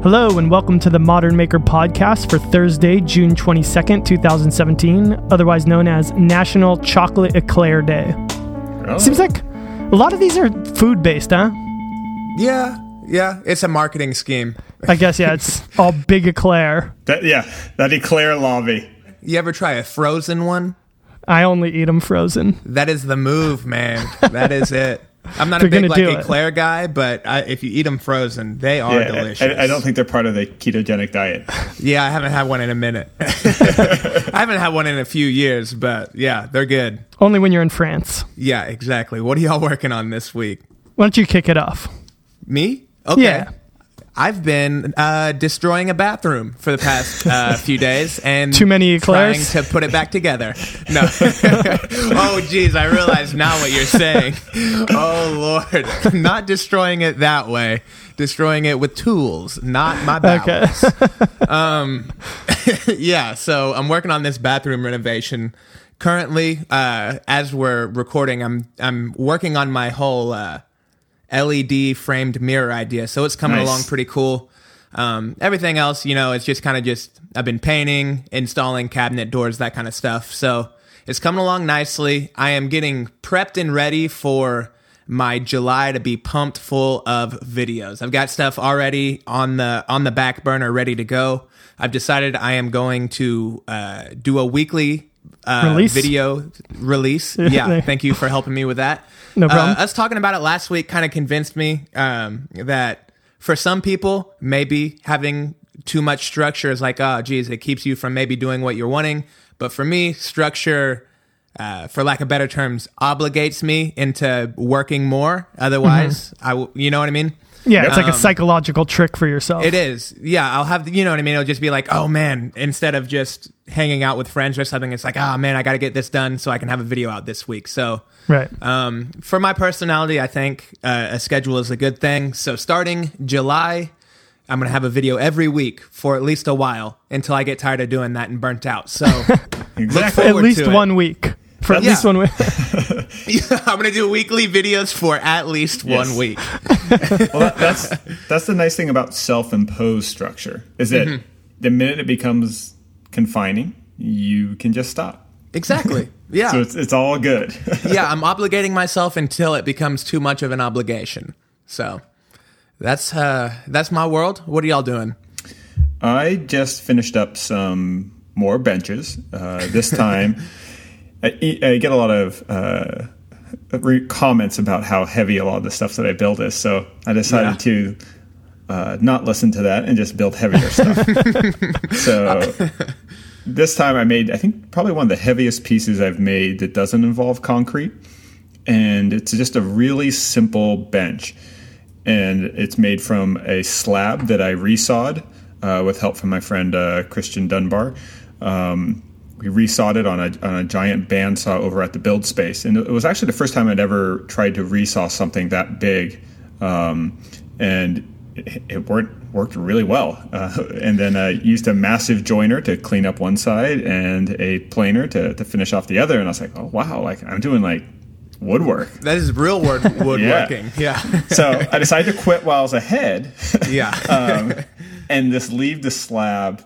Hello, and welcome to the Modern Maker podcast for Thursday, June 22nd, 2017, otherwise known as National Chocolate Eclair Day. Oh. Seems like a lot of these are food based, huh? Yeah, yeah, it's a marketing scheme. I guess, yeah, it's all big eclair. That, yeah, that eclair lobby. You ever try a frozen one? I only eat them frozen. That is the move, man. That is it. I'm not a big gonna like do it. eclair guy, but I, if you eat them frozen, they are Yeah, delicious. I, I don't think they're part of the ketogenic diet. Yeah, I haven't had one in a minute. I haven't had one in a few years, but yeah, they're good. Only when you're in France. Yeah, exactly. What are y'all working on this week? Why don't you kick it off? Me? Okay. Yeah. I've been uh, destroying a bathroom for the past uh, few days and Too many eclairs? trying to put it back together. No. oh, geez, I realize now what you're saying. Oh, Lord. Not destroying it that way. Destroying it with tools, not my Okay. bowels. yeah, so I'm working on this bathroom renovation. Currently, uh, as we're recording, I'm I'm working on my whole uh, LED framed mirror idea. So it's coming Nice. along pretty cool. Um, everything else, you know, it's just kind of just I've been painting, installing cabinet doors, that kind of stuff. So it's coming along nicely. I am getting prepped and ready for my July to be pumped full of videos. I've got stuff already on the on the back burner ready to go. I've decided I am going to uh, do a weekly uh, Release? video release. Yeah, thank you for helping me with that. No problem. Uh, us talking about it last week kind of convinced me um, that for some people, maybe having too much structure is like, oh, geez, it keeps you from maybe doing what you're wanting. But for me, structure, uh, for lack of better terms, obligates me into working more. Otherwise, I, w- you know what I mean? Yeah, it's like a psychological trick for yourself. It is. Yeah, I'll have, you know what I mean? It'll just be like, oh man, instead of just hanging out with friends or something, it's like, oh man, I got to get this done so I can have a video out this week. So, Right. um, for my personality, I think uh, a schedule is a good thing. So starting July, I'm gonna have a video every week for at least a while until I get tired of doing that and burnt out. So Exactly. At least one week. For at Yeah. least one week. I'm gonna do weekly videos for at least Yes. one week. well, that, that's that's the nice thing about self-imposed structure is that Mm-hmm. the minute it becomes confining, you can just stop. Exactly. Yeah. So it's it's all good. yeah. I'm obligating myself until it becomes too much of an obligation. So that's uh, that's my world. What are y'all doing? I just finished up some more benches. Uh, this time, I, I get a lot of uh, re- comments about how heavy a lot of the stuff that I build is. So I decided Yeah. to uh, not listen to that and just build heavier stuff. so this time I made, I think, probably one of the heaviest pieces I've made that doesn't involve concrete. And it's just a really simple bench. And it's made from a slab that I resawed uh, with help from my friend uh, Christian Dunbar. Um, we resawed it on a, on a giant bandsaw over at the build space. And it was actually the first time I'd ever tried to resaw something that big. Um, and it, it worked, worked really well. Uh, and then I used a massive jointer to clean up one side and a planer to, to finish off the other. And I was like, oh, wow, like I'm doing like woodwork. That is real word woodworking. yeah. So I decided to quit while I was ahead. Yeah. um, and just leave the slab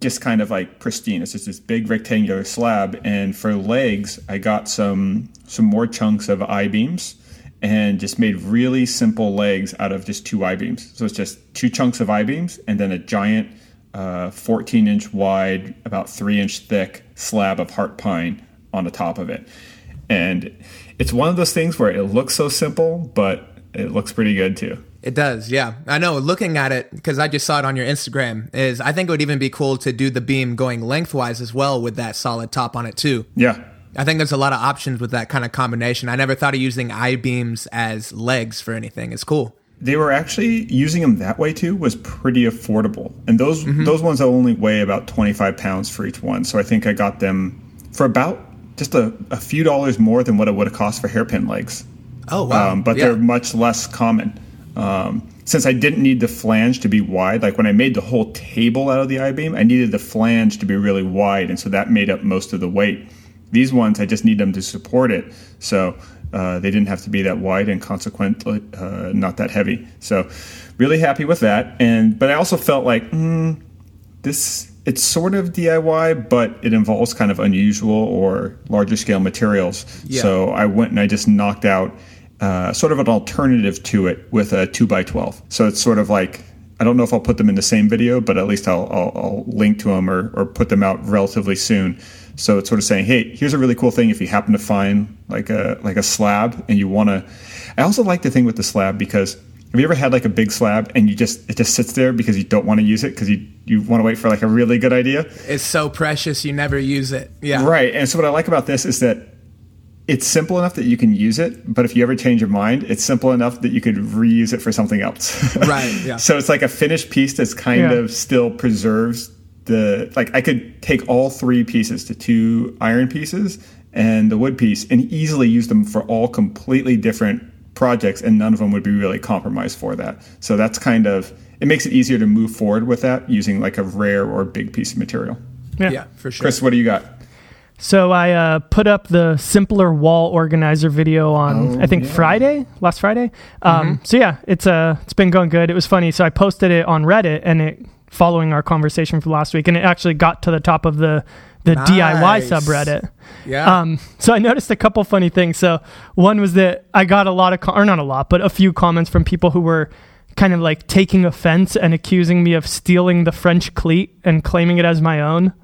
just kind of like pristine. It's just this big rectangular slab. And for legs, I got some some more chunks of I beams and just made really simple legs out of just two I beams. So it's just two chunks of I beams and then a giant uh, 14 inch wide, about three inch thick slab of heart pine on the top of it. And it's one of those things where it looks so simple, but it looks pretty good too. It does, yeah. I know. Looking at it, because I just saw it on your Instagram, is I think it would even be cool to do the beam going lengthwise as well with that solid top on it too. Yeah, I think there's a lot of options with that kind of combination. I never thought of using I beams as legs for anything. It's cool. they were actually using them that way too was pretty affordable and those those ones only weigh about 25 pounds for each one so i think i got them for about just a, a few dollars more than what it would have cost for hairpin legs Oh wow! um, but Yeah. they're much less common um, since i didn't need the flange to be wide like when i made the whole table out of the i-beam i needed the flange to be really wide and so that made up most of the weight these ones i just need them to support it so Uh, they didn't have to be that wide and consequently uh, not that heavy. So, really happy with that. And but I also felt like mm, this it's sort of DIY, but it involves kind of unusual or larger scale materials. Yeah. So I went and I just knocked out uh, sort of an alternative to it with a two by twelve. So it's sort of like I don't know if I'll put them in the same video, but at least I'll, I'll, I'll link to them or, or put them out relatively soon. So it's sort of saying, hey, here's a really cool thing if you happen to find like a like a slab and you want to. I also like the thing with the slab because have you ever had like a big slab and you just it just sits there because you don't want to use it because you you want to wait for like a really good idea? It's so precious, you never use it. Yeah. Right. And so what I like about this is that it's simple enough that you can use it, but if you ever change your mind, it's simple enough that you could reuse it for something else. Right, yeah. so it's like a finished piece that's kind Yeah. of still preserves the like I could take all three pieces to two iron pieces and the wood piece and easily use them for all completely different projects and none of them would be really compromised for that. So that's kind of it makes it easier to move forward with that using like a rare or big piece of material. Yeah. Yeah, for sure. Chris, what do you got? So I uh, put up the simpler wall organizer video on Oh, I think yeah. Friday, last Friday. Um, So yeah, it's uh, it's been going good. It was funny. So I posted it on Reddit and it following our conversation from last week, and it actually got to the top of the the DIY subreddit. yeah. Um, so I noticed a couple funny things. So one was that I got a lot of, com- or not a lot, but a few comments from people who were kind of like taking offense and accusing me of stealing the French cleat and claiming it as my own.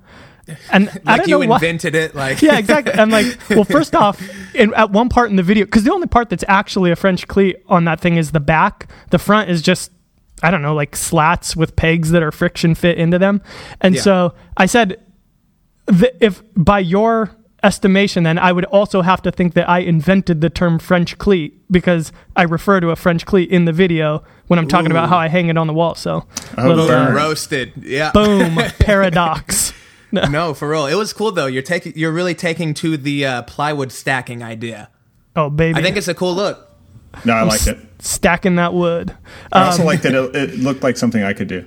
And I don't you know why. invented it. Like yeah, exactly. I'm like, well, first off, in, at one part in the video, because the only part that's actually a French cleat on that thing is the back. The front is just, I don't know, like slats with pegs that are friction fit into them. And Yeah. so I said, if by your estimation, then I would also have to think that I invented the term French cleat because I refer to a French cleat in the video when I'm talking about how I hang it on the wall. So, Oh, uh, roasted. Yeah. boom, paradox. No, for real. It was cool though. You're taking you're really taking to the uh, plywood stacking idea. Oh, baby. I think it's a cool look. No, I liked it. stacking that wood. I also liked that it, it looked like something I could do.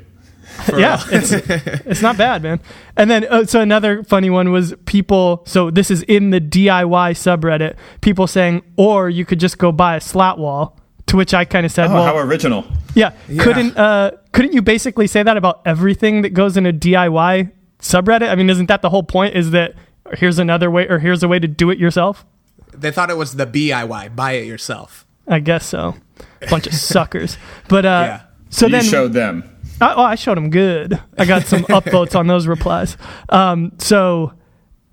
For yeah, it's it's not bad, man. And then uh, so another funny one was people. So this is in the DIY subreddit. People saying, or you could just go buy a slat wall. To which I kind of said, Oh, well, how original! yeah, Yeah. couldn't uh, couldn't you basically say that about everything that goes in a DIY subreddit? I mean, isn't that the whole point? Is that here's another way, or here's a way to do it yourself? They thought it was the BIY, buy it yourself. I guess so. Bunch of suckers. But uh, Yeah. so you then showed them. I, oh, I showed them good. I got some upvotes on those replies. Um, so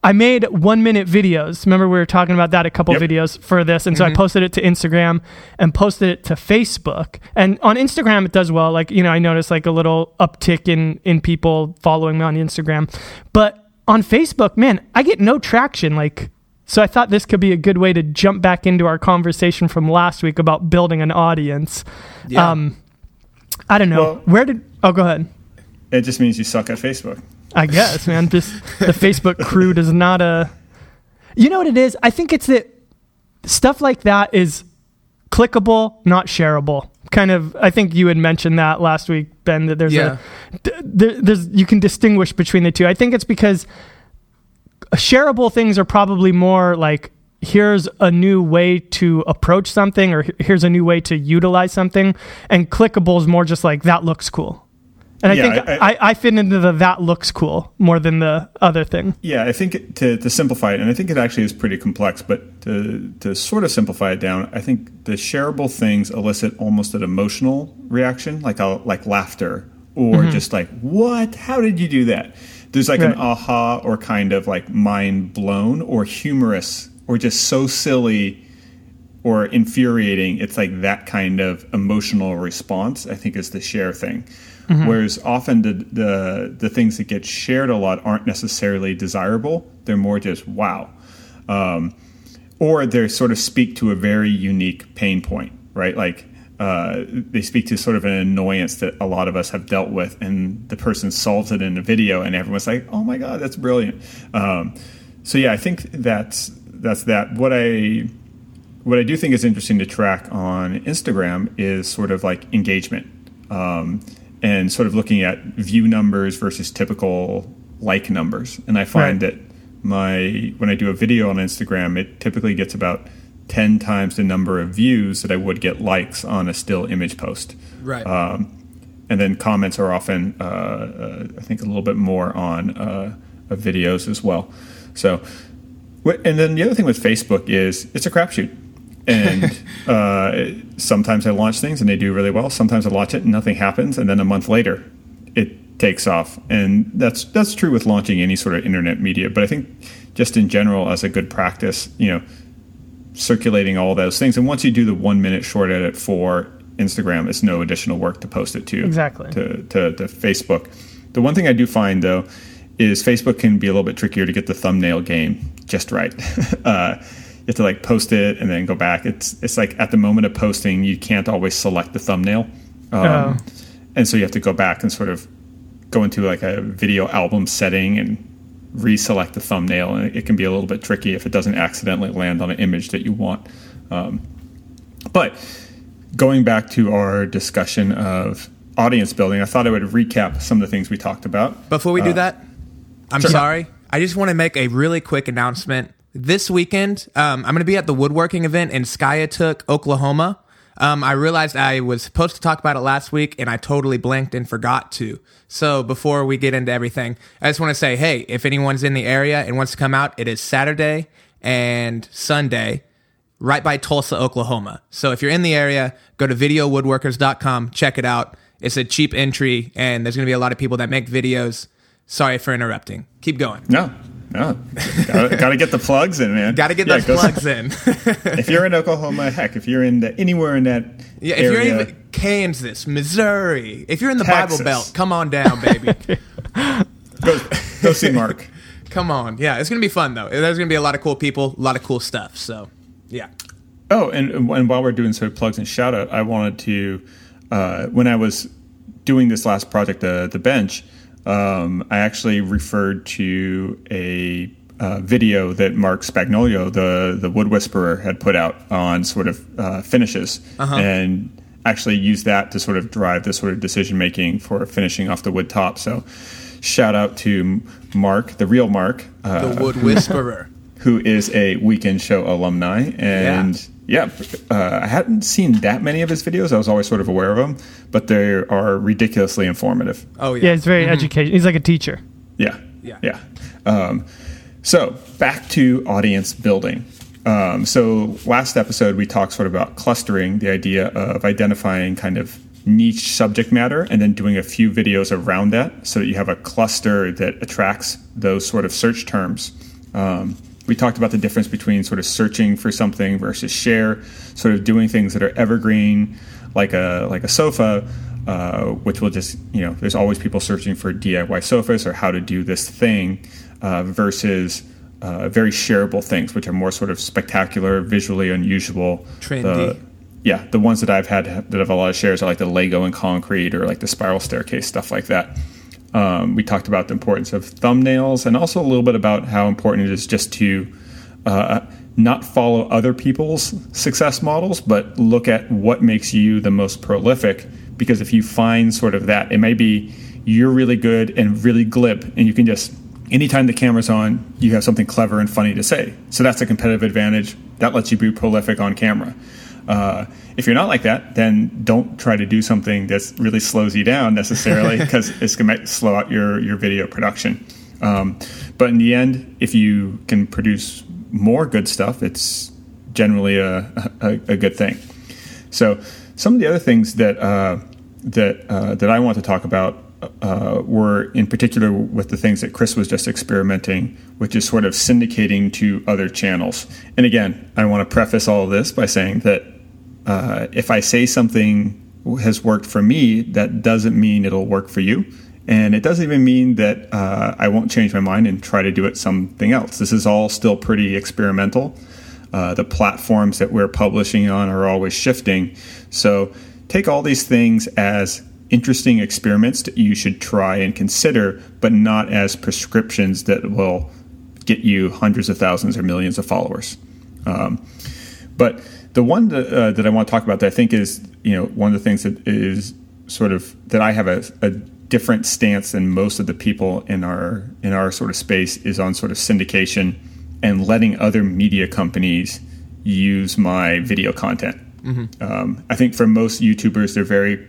I made one minute videos. Remember, we were talking about that a couple Yep. videos for this. And so I posted it to Instagram and posted it to Facebook. And on Instagram, it does well. Like, you know, I noticed like a little uptick in, in people following me on Instagram. But on Facebook, man, I get no traction. Like, so I thought this could be a good way to jump back into our conversation from last week about building an audience. Yeah. Um, I don't know. Well- Where did, oh, go ahead. It just means you suck at Facebook. I guess, man. Just the Facebook crew does not uh You know what it is? I think it's that stuff like that is clickable, not shareable. Kind of I think you had mentioned that last week, Ben, that there's Yeah. a there, there's you can distinguish between the two. I think it's because shareable things are probably more like here's a new way to approach something or here's a new way to utilize something and clickable is more just like that looks cool and i Yeah, think I- I, I, fit into the that looks cool more than the other thing Yeah, I think it- to, to simplify it, and I think it actually is pretty complex, but to, to sort of simplify it down, I think the shareable things elicit almost an emotional reaction, like a, like laughter, or just like, what? How did you do that? There's like an Mm-hmm. Aha or kind of like mind blown or humorous or just so silly or infuriating. It's like that kind of emotional response, I think, is the share thing. Whereas often the, the the things that get shared a lot aren't necessarily desirable. They're more just wow, um, or they sort of speak to a very unique pain point, right? Like uh, they speak to sort of an annoyance that a lot of us have dealt with, and the person solves it in a video, and everyone's like, "Oh my god, that's brilliant!" Um, so yeah, I think that's that's that. What I what I do think is interesting to track on Instagram is sort of like engagement um, and sort of looking at view numbers versus typical like numbers. And I find Right. that my when I do a video on Instagram, it typically gets about 10 times the number of views that I would get likes on a still image post. Right. Um, and then comments are often, uh, uh, I think, a little bit more on uh, videos as well. So, and then the other thing with Facebook is it's a crapshoot. And uh, sometimes I launch things and they do really well. Sometimes I launch it and nothing happens, and then a month later, it takes off. And that's that's true with launching any sort of internet media. But I think just in general, as a good practice, you know, circulating all those things. And once you do the one minute short edit for Instagram, it's no additional work to post it to exactly to, to, to Facebook. The one thing I do find though is Facebook can be a little bit trickier to get the thumbnail game just right. uh, you have to like post it and then go back. It's it's like at the moment of posting, you can't always select the thumbnail, um, oh. and so you have to go back and sort of go into like a video album setting and reselect the thumbnail. And it can be a little bit tricky if it doesn't accidentally land on an image that you want. Um, but going back to our discussion of audience building, I thought I would recap some of the things we talked about. Before we do uh, that, I'm sure. sorry. I just want to make a really quick announcement. This weekend, um, I'm going to be at the woodworking event in Skiatook, Oklahoma. Um, I realized I was supposed to talk about it last week and I totally blanked and forgot to. So before we get into everything, I just want to say, hey, if anyone's in the area and wants to come out, it is Saturday and Sunday right by Tulsa, Oklahoma. So if you're in the area, go to videowoodworkers.com, check it out. It's a cheap entry and there's going to be a lot of people that make videos Sorry for interrupting. Keep going. No, no, gotta, gotta get the plugs in, man. Gotta get yeah, those plugs in. if you're in Oklahoma, heck, if you're in the, anywhere in that yeah, if area, you're in Kansas, Missouri, if you're in the Texas. Bible Belt, come on down, baby. go, go see Mark. come on, yeah, it's gonna be fun though. There's gonna be a lot of cool people, a lot of cool stuff. So, yeah. Oh, and and while we're doing sort of plugs and shout out, I wanted to uh, when I was doing this last project, uh, the bench um, I actually referred to a uh, video that Marc Spagnuolo, the the wood whisperer, had put out on sort of uh, finishes, uh-huh. and actually used that to sort of drive the sort of decision making for finishing off the wood top. So, shout out to Mark, the real Mark, uh, the wood whisperer, who is a weekend show alumni, and. Yeah yeah, uh, I hadn't seen that many of his videos. I was always sort of aware of them, but they are ridiculously informative. Oh yeah, yeah, it's very mm-hmm. educational. He's like a teacher. Yeah, yeah, yeah. Um, so back to audience building. Um, so last episode we talked sort of about clustering, the idea of identifying kind of niche subject matter and then doing a few videos around that so that you have a cluster that attracts those sort of search terms. Um, we talked about the difference between sort of searching for something versus share, sort of doing things that are evergreen, like a like a sofa, uh, which will just you know there's always people searching for DIY sofas or how to do this thing, uh, versus uh, very shareable things, which are more sort of spectacular, visually unusual, trendy. yeah, the ones that I've had that have a lot of shares are like the Lego and concrete or like the spiral staircase stuff like that. Um, we talked about the importance of thumbnails and also a little bit about how important it is just to uh, not follow other people's success models, but look at what makes you the most prolific. Because if you find sort of that, it may be you're really good and really glib, and you can just anytime the camera's on, you have something clever and funny to say. So that's a competitive advantage. That lets you be prolific on camera. Uh, if you're not like that, then don't try to do something that really slows you down necessarily because it's going to slow out your, your video production. Um, but in the end, if you can produce more good stuff, it's generally a, a, a good thing. So some of the other things that uh, that uh, that I want to talk about uh, were in particular with the things that Chris was just experimenting, which is sort of syndicating to other channels. And again, I want to preface all of this by saying that uh, if I say something has worked for me, that doesn't mean it'll work for you. And it doesn't even mean that uh, I won't change my mind and try to do it something else. This is all still pretty experimental. Uh, the platforms that we're publishing on are always shifting. So take all these things as interesting experiments that you should try and consider, but not as prescriptions that will get you hundreds of thousands or millions of followers. Um, but the one that, uh, that I want to talk about that I think is you know one of the things that is sort of that I have a, a different stance than most of the people in our in our sort of space is on sort of syndication and letting other media companies use my video content. Mm-hmm. Um, I think for most YouTubers, they're very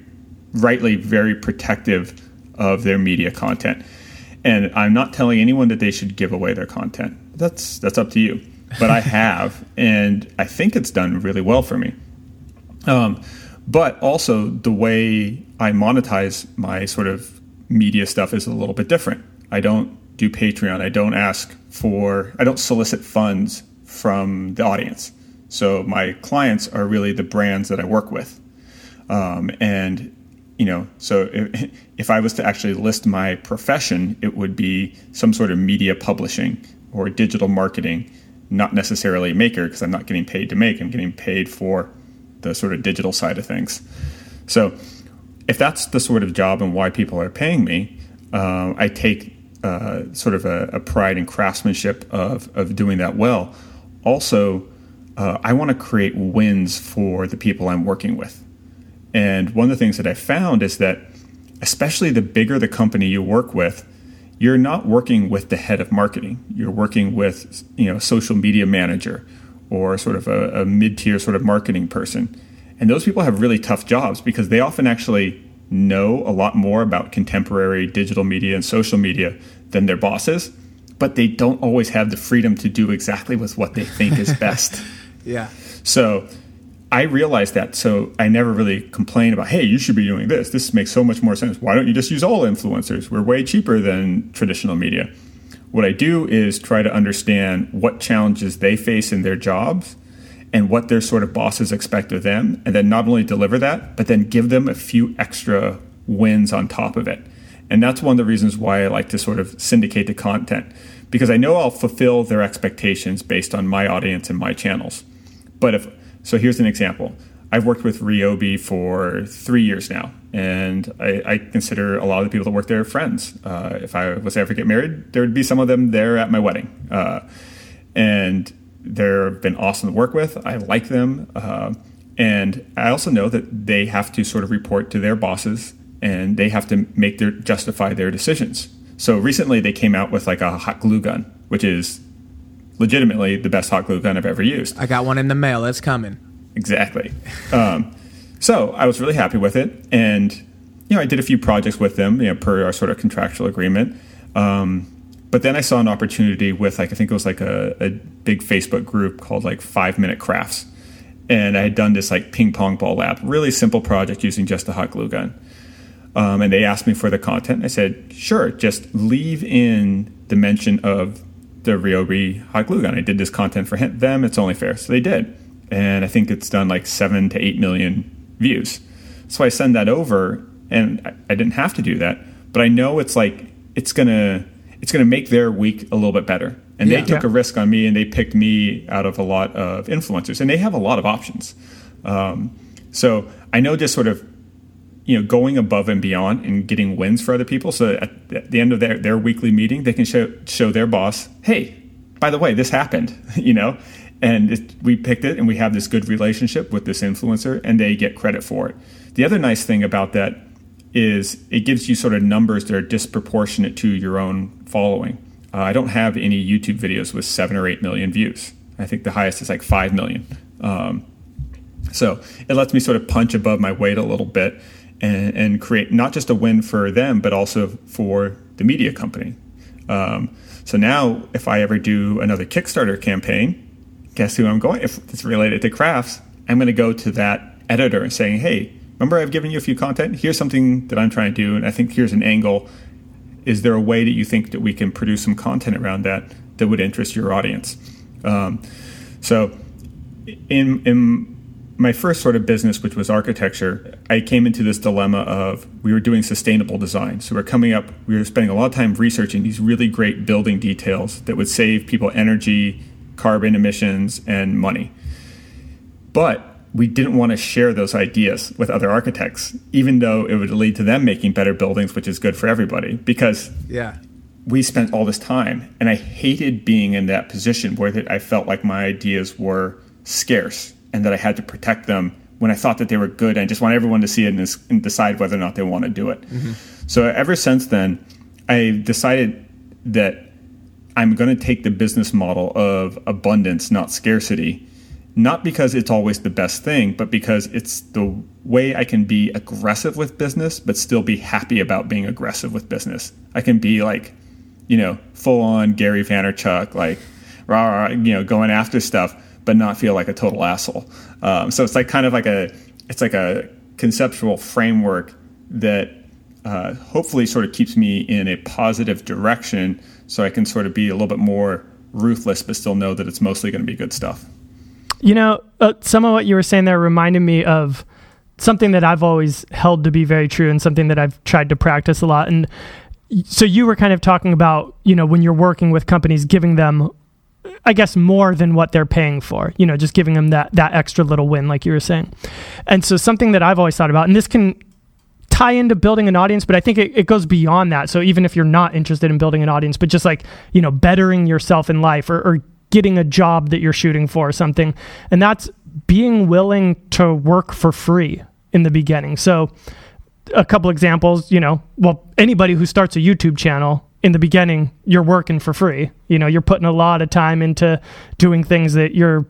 rightly very protective of their media content. And I'm not telling anyone that they should give away their content. That's that's up to you. But I have, and I think it's done really well for me. Um, but also the way I monetize my sort of media stuff is a little bit different. I don't do Patreon. I don't ask for. I don't solicit funds from the audience. So my clients are really the brands that I work with, um, and you know, so if, if I was to actually list my profession, it would be some sort of media publishing or digital marketing, not necessarily a maker because I'm not getting paid to make. I'm getting paid for the sort of digital side of things. So if that's the sort of job and why people are paying me, uh, I take uh, sort of a, a, pride and craftsmanship of, of doing that well. Also, uh, I want to create wins for the people I'm working with. And one of the things that I found is that, especially the bigger the company you work with, you're not working with the head of marketing. You're working with, you know, a social media manager or sort of a, a mid-tier sort of marketing person. And those people have really tough jobs because they often actually know a lot more about contemporary digital media and social media than their bosses, but they don't always have the freedom to do exactly with what they think is best. yeah. So I realized that, so I never really complain about, hey, you should be doing this. This makes so much more sense. Why don't you just use all influencers? We're way cheaper than traditional media. What I do is try to understand what challenges they face in their jobs and what their sort of bosses expect of them, and then not only deliver that, but then give them a few extra wins on top of it. And that's one of the reasons why I like to sort of syndicate the content because I know I'll fulfill their expectations based on my audience and my channels. But if so here's an example. I've worked with Ryobi for three years now, and I, I, consider a lot of the people that work there friends. Uh, if I was ever get married, there would be some of them there at my wedding. Uh, and they've been awesome to work with. I like them. Uh, and I also know that they have to sort of report to their bosses and they have to make their justify their decisions. So recently they came out with like a hot glue gun, which is legitimately the best hot glue gun I've ever used. I got one in the mail. It's coming. Exactly. Um, so I was really happy with it, and you know I did a few projects with them, you know, per our sort of contractual agreement. Um, but then I saw an opportunity with like I think it was like a, a big Facebook group called like Five Minute Crafts, and I had done this like ping pong ball lab, really simple project using just a hot glue gun. Um, and they asked me for the content. I said, sure, just leave in the mention of the Ryobi hot glue gun. I did this content for him, them. It's only fair. So they did. And I think it's done like seven to eight million views. So I send that over and I, I didn't have to do that, but I know it's like, it's going to, it's going to make their week a little bit better. And yeah, they took yeah. a risk on me and they picked me out of a lot of influencers and they have a lot of options. Um, so I know just sort of you know going above and beyond and getting wins for other people. So at the end of their, their weekly meeting they can show show their boss hey by the way this happened you know? And it, we picked it and we have this good relationship with this influencer and they get credit for it. The other nice thing about that is it gives you sort of numbers that are disproportionate to your own following. Uh, i don't have any youtube videos with seven or eight million views. I think the highest is like five million. Um, so it lets me sort of punch above my weight a little bit and, and create not just a win for them, but also for the media company. Um, so now, if I ever do another Kickstarter campaign, guess who I'm going? If it's related to crafts, I'm going to go to that editor and saying, "Hey, remember I've given you a few content? Here's something that I'm trying to do, and I think here's an angle. Is there a way that you think that we can produce some content around that that would interest your audience?" Um, so, in in my first sort of business, which was architecture, I came into this dilemma of we were doing sustainable design. So we're coming up, we were spending a lot of time researching these really great building details that would save people energy, carbon emissions, and money. But we didn't want to share those ideas with other architects, even though it would lead to them making better buildings, which is good for everybody. Because yeah, we spent all this time, and I hated being in that position where I felt like my ideas were scarce and that I had to protect them when I thought that they were good. I just want everyone to see it and, and decide whether or not they want to do it. Mm-hmm. So ever since then, I decided that I'm going to take the business model of abundance, not scarcity, not because it's always the best thing, but because it's the way I can be aggressive with business, but still be happy about being aggressive with business. I can be like, you know, full on Gary Vaynerchuk, like, rah, rah, you know, going after stuff, but not feel like a total asshole. Um, so it's like kind of like a, it's like a conceptual framework that uh, hopefully sort of keeps me in a positive direction so I can sort of be a little bit more ruthless, but still know that it's mostly going to be good stuff. You know, uh, some of what you were saying there reminded me of something that I've always held to be very true and something that I've tried to practice a lot. And so you were kind of talking about, you know, when you're working with companies, giving them, I guess, more than what they're paying for, you know, just giving them that, that extra little win, like you were saying. And so something that I've always thought about, and this can tie into building an audience, but I think it, it goes beyond that. So even if you're not interested in building an audience, but just like, you know, bettering yourself in life or, or getting a job that you're shooting for or something. And that's being willing to work for free in the beginning. So, a couple examples, you know, well, anybody who starts a YouTube channel in the beginning, you're working for free. You know, you're putting a lot of time into doing things that you're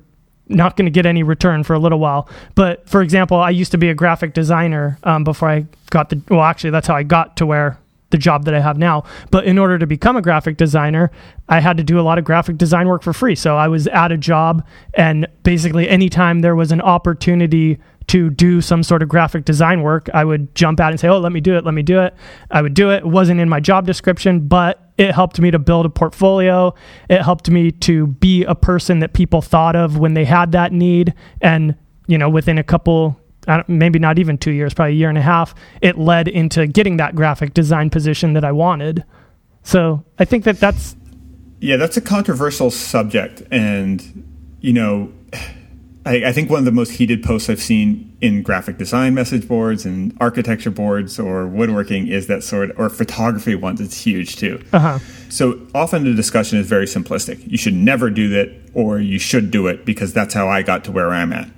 not going to get any return for a little while. But for example, I used to be a graphic designer um, before I got the, well, actually, that's how I got to where the job that I have now. But in order to become a graphic designer, I had to do a lot of graphic design work for free. So I was at a job, and basically, anytime there was an opportunity to do some sort of graphic design work, I would jump out and say, Oh, let me do it, let me do it. I would do it. It wasn't in my job description, but it helped me to build a portfolio. It helped me to be a person that people thought of when they had that need. And, you know, within a couple maybe not even two years, probably a year and a half, it led into getting that graphic design position that I wanted. So I think that that's. Yeah, that's a controversial subject. And, you know, I, I, think one of the most heated posts I've seen in graphic design message boards and architecture boards or woodworking is that sort, or photography ones. It's huge too. Uh-huh. So often the discussion is very simplistic. You should never do that, or you should do it because that's how I got to where I'm at.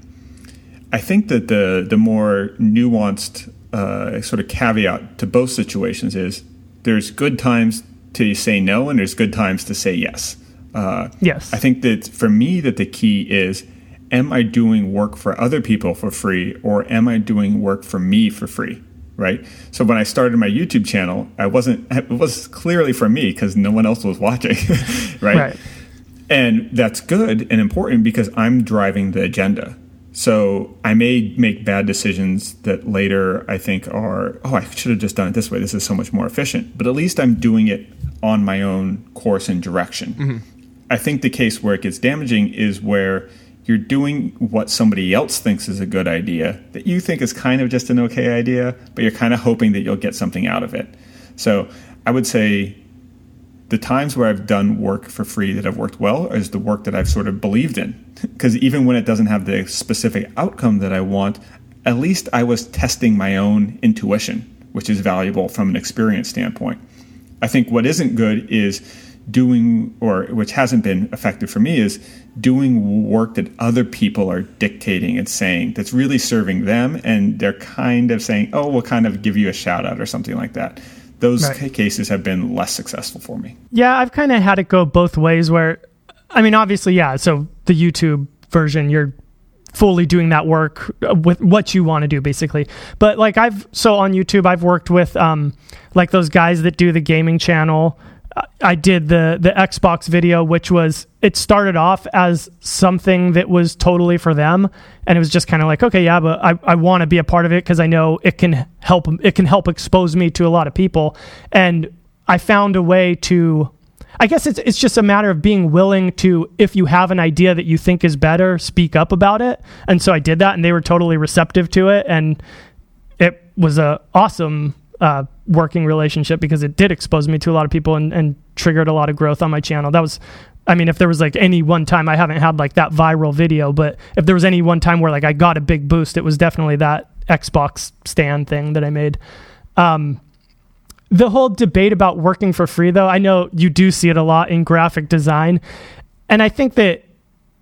I think that the the more nuanced uh, sort of caveat to both situations is there's good times to say no and there's good times to say yes. Uh, yes. I think that for me that the key is am I doing work for other people for free or am I doing work for me for free? Right. So when I started my YouTube channel, I wasn't, it was clearly for me because no one else was watching. right? right. And that's good and important because I'm driving the agenda. So I may make bad decisions that later I think are, oh, I should have just done it this way. This is so much more efficient. But at least I'm doing it on my own course and direction. Mm-hmm. I think the case where it gets damaging is where you're doing what somebody else thinks is a good idea that you think is kind of just an okay idea, but you're kind of hoping that you'll get something out of it. So I would say the times where I've done work for free that have worked well is the work that I've sort of believed in. Because even when it doesn't have the specific outcome that I want, at least I was testing my own intuition, which is valuable from an experience standpoint. I think what isn't good is doing, or which hasn't been effective for me, is doing work that other people are dictating and saying that's really serving them. And they're kind of saying, oh, we'll kind of give you a shout out or something like that those right. cases have been less successful for me. Yeah, I've kind of had it go both ways where, I mean, obviously, yeah, so the YouTube version, you're fully doing that work with what you want to do basically. But like i've so on youtube i've worked with um like those guys that do the gaming channel. I did the the Xbox video, which was it started off as something that was totally for them, and it was just kind of like, okay, yeah, but I, I want to be a part of it because I know it can help it can help expose me to a lot of people, and I found a way to. I guess it's it's just a matter of being willing to, if you have an idea that you think is better, speak up about it. And so I did that, and they were totally receptive to it, and it was a awesome uh, working relationship because it did expose me to a lot of people and, and triggered a lot of growth on my channel. That was, I mean, if there was like any one time I haven't had like that viral video, but if there was any one time where like I got a big boost, it was definitely that Xbox stand thing that I made. Um, the whole debate about working for free, though, I know you do see it a lot in graphic design. And I think that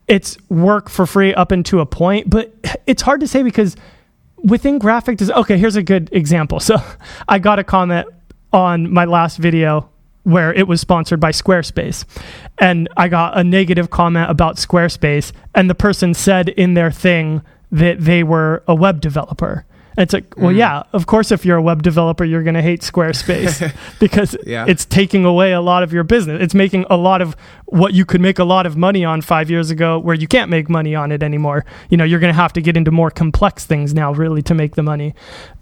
it's work for free up into a point, but it's hard to say because within graphic design, okay, here's a good example. So I got a comment on my last video where it was sponsored by Squarespace. And I got a negative comment about Squarespace, and the person said in their thing that they were a web developer. And it's like, well, Mm. yeah, of course, if you're a web developer, you're going to hate Squarespace because Yeah. it's taking away a lot of your business. It's making a lot of what you could make a lot of money on five years ago, where you can't make money on it anymore. You know, you're going to have to get into more complex things now, really, to make the money.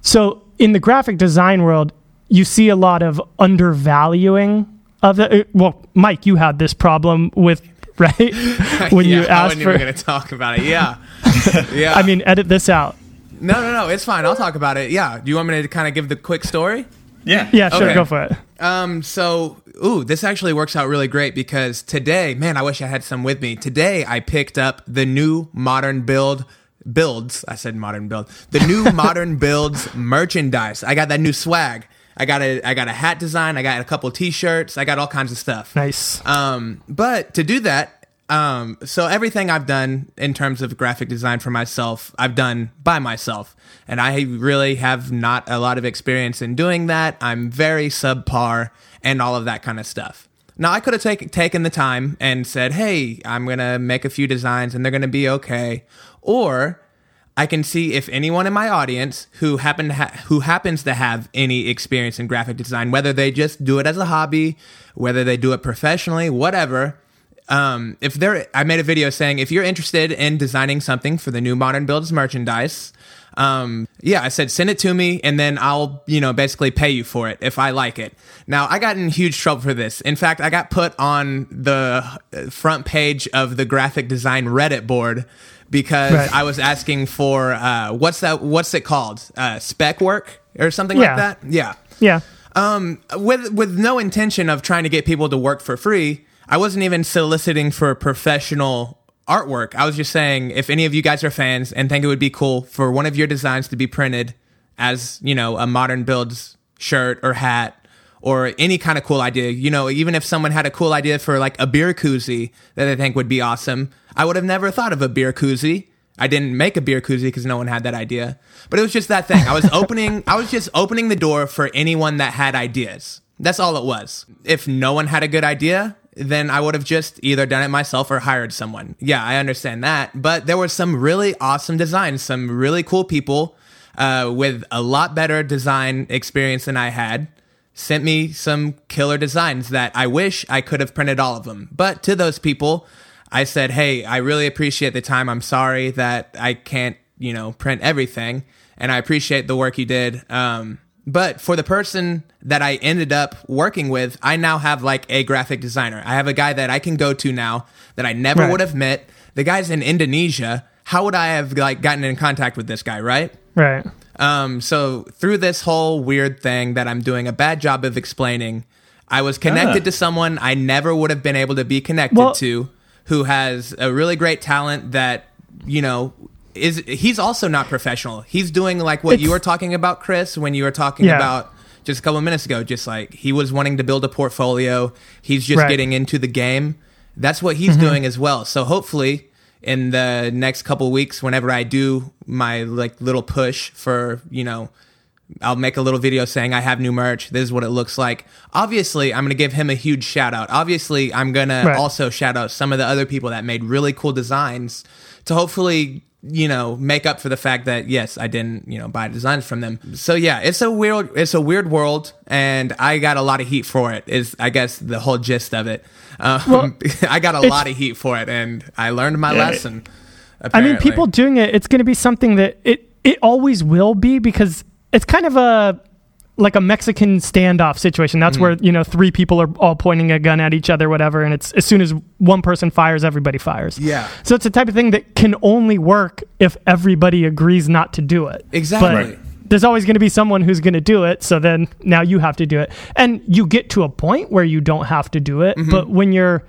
So, in the graphic design world, you see a lot of undervaluing of it. Uh, Well, Mike, you had this problem with right when yeah, you I asked wasn't for. even going to talk about it. Yeah, yeah. I mean, edit this out. No, no, no. It's fine. I'll talk about it. Yeah. Do you want me to kind of give the quick story? Yeah. Yeah, sure, Okay. go for it. Um, so, ooh, this actually works out really great because today, man, I wish I had some with me. Today, I picked up the new modern build builds. I said modern build. The new modern builds merchandise. I got that new swag. I got a I got a hat design. I got a couple T-shirts. I got all kinds of stuff. Nice. Um, but to do that, um, so everything I've done in terms of graphic design for myself, I've done by myself. And I really have not a lot of experience in doing that. I'm very subpar and all of that kind of stuff. Now, I could have take, taken the time and said, hey, I'm going to make a few designs and they're going to be okay. Or I can see if anyone in my audience who happen ha- who happens to have any experience in graphic design, whether they just do it as a hobby, whether they do it professionally, whatever. Um, if they're, I made a video saying if you're interested in designing something for the new Modern Builds merchandise, um, yeah, I said send it to me, and then I'll, you know, basically pay you for it if I like it. Now, I got in huge trouble for this. In fact, I got put on the front page of the graphic design Reddit board because Right. I was asking for uh, what's that? What's it called? Uh, spec work or something Yeah. like that? Yeah. yeah. Um, with with no intention of trying to get people to work for free. I wasn't even soliciting for professional artwork. I was just saying if any of you guys are fans and think it would be cool for one of your designs to be printed as, you know, a modern builds shirt or hat or any kind of cool idea, you know, even if someone had a cool idea for like a beer koozie that I think would be awesome, I would have never thought of a beer koozie. I didn't make a beer koozie because no one had that idea. But it was just that thing. I was opening I was just opening the door for anyone that had ideas. That's all it was. If no one had a good idea, then I would have just either done it myself or hired someone. Yeah, I understand that. But there were some really awesome designs, some really cool people uh, with a lot better design experience than I had sent me some killer designs that I wish I could have printed all of them. But to those people, I said, "Hey, I really appreciate the time. I'm sorry that I can't, you know, print everything, and I appreciate the work you did." Um, but for the person that I ended up working with, I now have like a graphic designer. I have a guy that I can go to now that I never Right. would have met. The guy's in Indonesia. How would I have like gotten in contact with this guy, right? Right. Um, so through this whole weird thing that I'm doing a bad job of explaining, I was connected Ah. to someone I never would have been able to be connected Well- to, who has a really great talent that you know is he's also not professional. He's doing like what you were talking about, Chris, when you were talking Yeah. about just a couple minutes ago. Just like he was wanting to build a portfolio, he's just Right. Mm-hmm. getting into the game. That's what he's doing as well. So hopefully in the next couple weeks whenever I do my like little push for, you know, I'll make a little video saying I have new merch. This is what it looks like. Obviously, I'm going to give him a huge shout out. Obviously, I'm going to also shout out some of the other people that made really cool designs to hopefully, you know, make up for the fact that yes, I didn't, you know, buy designs from them. So yeah, it's a weird it's a weird world and I got a lot of heat for it. Is I guess the whole gist of it. Um, Well, I got a lot of heat for it and I learned my Yeah. lesson. I mean, people doing it, it's going to be something that it it always will be because it's kind of a like a Mexican standoff situation. That's where you know three people are all pointing a gun at each other, whatever, and it's as soon as one person fires, everybody fires. Yeah. So it's a type of thing that can only work if everybody agrees not to do it. Exactly. Right. There's always going to be someone who's going to do it, so then now you have to do it, and you get to a point where you don't have to do it. Mm-hmm. But when you're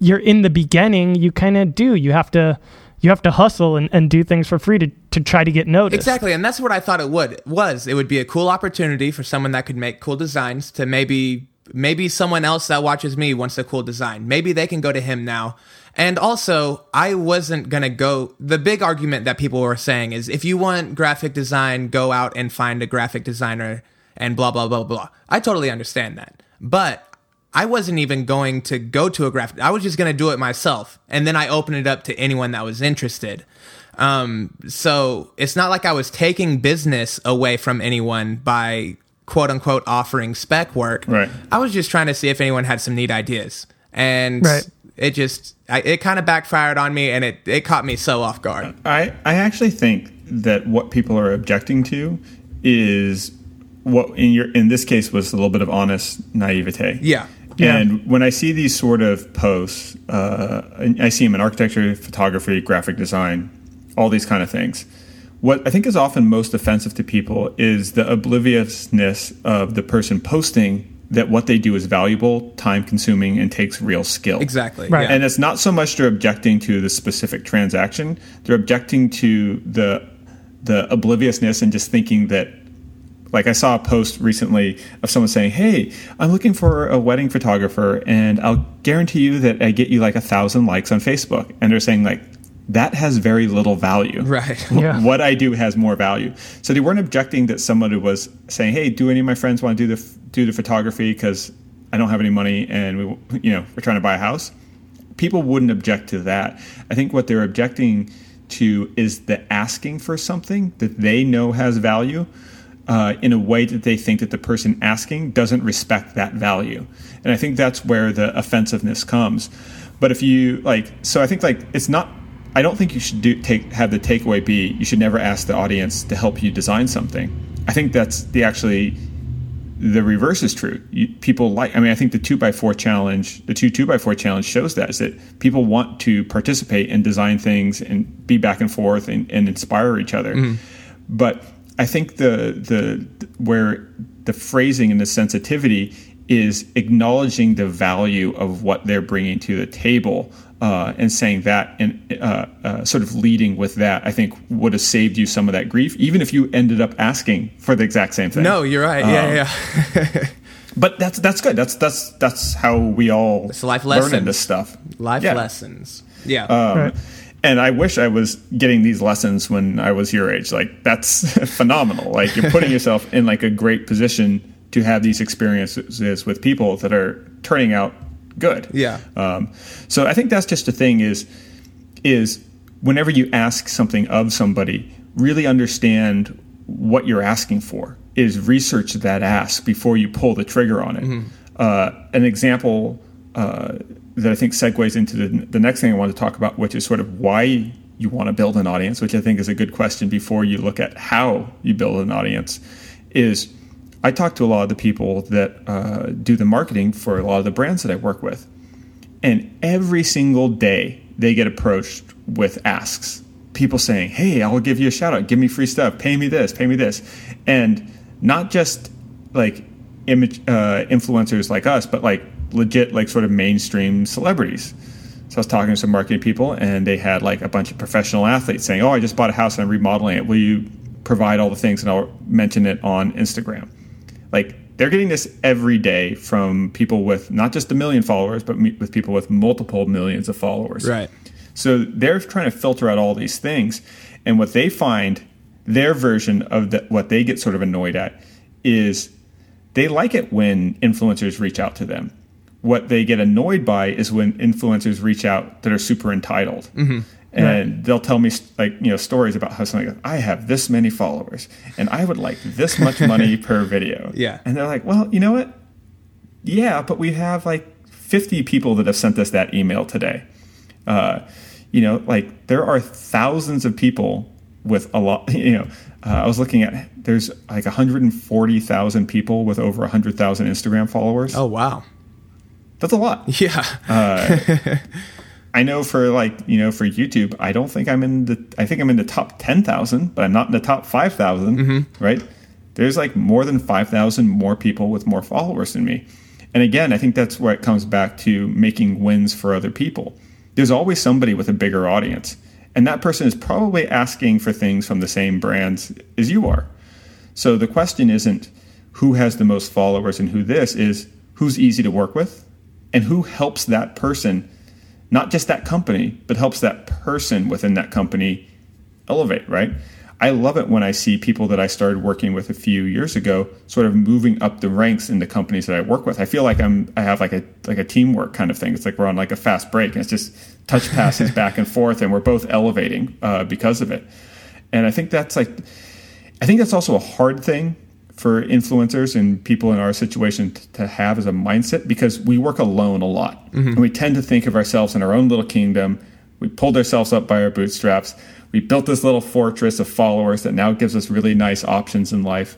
you're in the beginning, you kind of do. You have to you have to hustle and, and do things for free to, to try to get noticed. Exactly, and that's what I thought it would was. It would be a cool opportunity for someone that could make cool designs to maybe maybe someone else that watches me wants a cool design. Maybe they can go to him now. And also, I wasn't going to go the big argument that people were saying is if you want graphic design, go out and find a graphic designer and blah blah blah blah. I totally understand that. But I wasn't even going to go to a graphic. I was just going to do it myself, and then I opened it up to anyone that was interested. Um, so it's not like I was taking business away from anyone by quote unquote offering spec work. Right. I was just trying to see if anyone had some neat ideas, and Right. it just I, it kind of backfired on me, and it it caught me so off guard. I, I actually think that what people are objecting to is what in your in this case was a little bit of honest naivete. Yeah. Yeah. And when I see these sort of posts, uh, I see them in architecture, photography, graphic design, all these kind of things. What I think is often most offensive to people is the obliviousness of the person posting that what they do is valuable, time consuming, and takes real skill. Exactly. Right. Yeah. And it's not so much they're objecting to the specific transaction; they're objecting to the the obliviousness and just thinking that. Like I saw a post recently of someone saying, "Hey, I'm looking for a wedding photographer, and I'll guarantee you that I get you like a thousand likes on Facebook." And they're saying like that has very little value. Right. Yeah. What I do has more value. So they weren't objecting that somebody was saying, "Hey, do any of my friends want to do the do the photography because I don't have any money and we you know we're trying to buy a house." People wouldn't object to that. I think what they're objecting to is the asking for something that they know has value. Uh, in a way that they think that the person asking doesn't respect that value, and I think that's where the offensiveness comes. But if you like, so I think like it's not I don't think you should do take have the takeaway be you should never ask the audience to help you design something. I think that's the actually the reverse is true. You, people like. I mean, I think the two by four challenge, the two two by four challenge shows that is that people want to participate and design things and be back and forth and, and inspire each other. Mm-hmm. But I think the the where the phrasing and the sensitivity is acknowledging the value of what they're bringing to the table uh, and saying that and uh, uh, sort of leading with that, I think would have saved you some of that grief, even if you ended up asking for the exact same thing. No, you're right. Yeah, Um, yeah. But that's that's good. That's that's that's how we all It's life learn lessons. this stuff. Life Yeah. lessons. Yeah. Um, Right. And I wish I was getting these lessons when I was your age. Like that's phenomenal. Like you're putting yourself in like a great position to have these experiences with people that are turning out good. Yeah. Um, so I think that's just the thing is is whenever you ask something of somebody, really understand what you're asking for. Is research that ask before you pull the trigger on it. Uh, an example uh, that I think segues into the, the next thing I want to talk about, which is sort of why you want to build an audience, which I think is a good question before you look at how you build an audience. Is I talk to a lot of the people that uh, do the marketing for a lot of the brands that I work with. And every single day they get approached with asks. People saying, Hey, I'll give you a shout out. Give me free stuff. Pay me this. Pay me this. And not just like image, uh, influencers like us, but like legit, like sort of mainstream celebrities. So I was talking to some marketing people and they had like a bunch of professional athletes saying, Oh, I just bought a house and I'm remodeling it. Will you provide all the things and I'll mention it on Instagram? Like they're getting this every day from people with not just a million followers, but me- with people with multiple millions of followers. Right. So they're trying to filter out all these things, and what they find, their version of the, what they get sort of annoyed at, is they like it when influencers reach out to them. What they get annoyed by is when influencers reach out that are super entitled. Mm-hmm. And they'll tell me like you know stories about how something like, I have this many followers and I would like this much money per video. Yeah. And they're like, well, you know what? Yeah, but we have like 50 people that have sent us that email today. Uh, you know, like there are thousands of people with a lot, you know, uh, I was looking at, there's like 140,000 people with over 100,000 Instagram followers. oh wow. That's a lot. Yeah. I know for like, you know, for YouTube, I don't think I'm in the, I think I'm in the top 10,000, but I'm not in the top 5,000, mm-hmm. right? There's like more than 5,000 more people with more followers than me. And again, I think that's where it comes back to making wins for other people. There's always somebody with a bigger audience, and that person is probably asking for things from the same brands as you are. So the question isn't who has the most followers and who this is who's easy to work with and who helps that person, not just that company, but helps that person within that company elevate, right? I love it when I see people that I started working with a few years ago sort of moving up the ranks in the companies that I work with. I feel like I'm I have like a like a teamwork kind of thing. It's like we're on like a fast break and it's just touch passes back and forth and we're both elevating uh, because of it. And I think that's like I think that's also a hard thing for influencers and people in our situation to have as a mindset because we work alone a lot. Mm-hmm. And we tend to think of ourselves in our own little kingdom. We pulled ourselves up by our bootstraps we built this little fortress of followers that now gives us really nice options in life.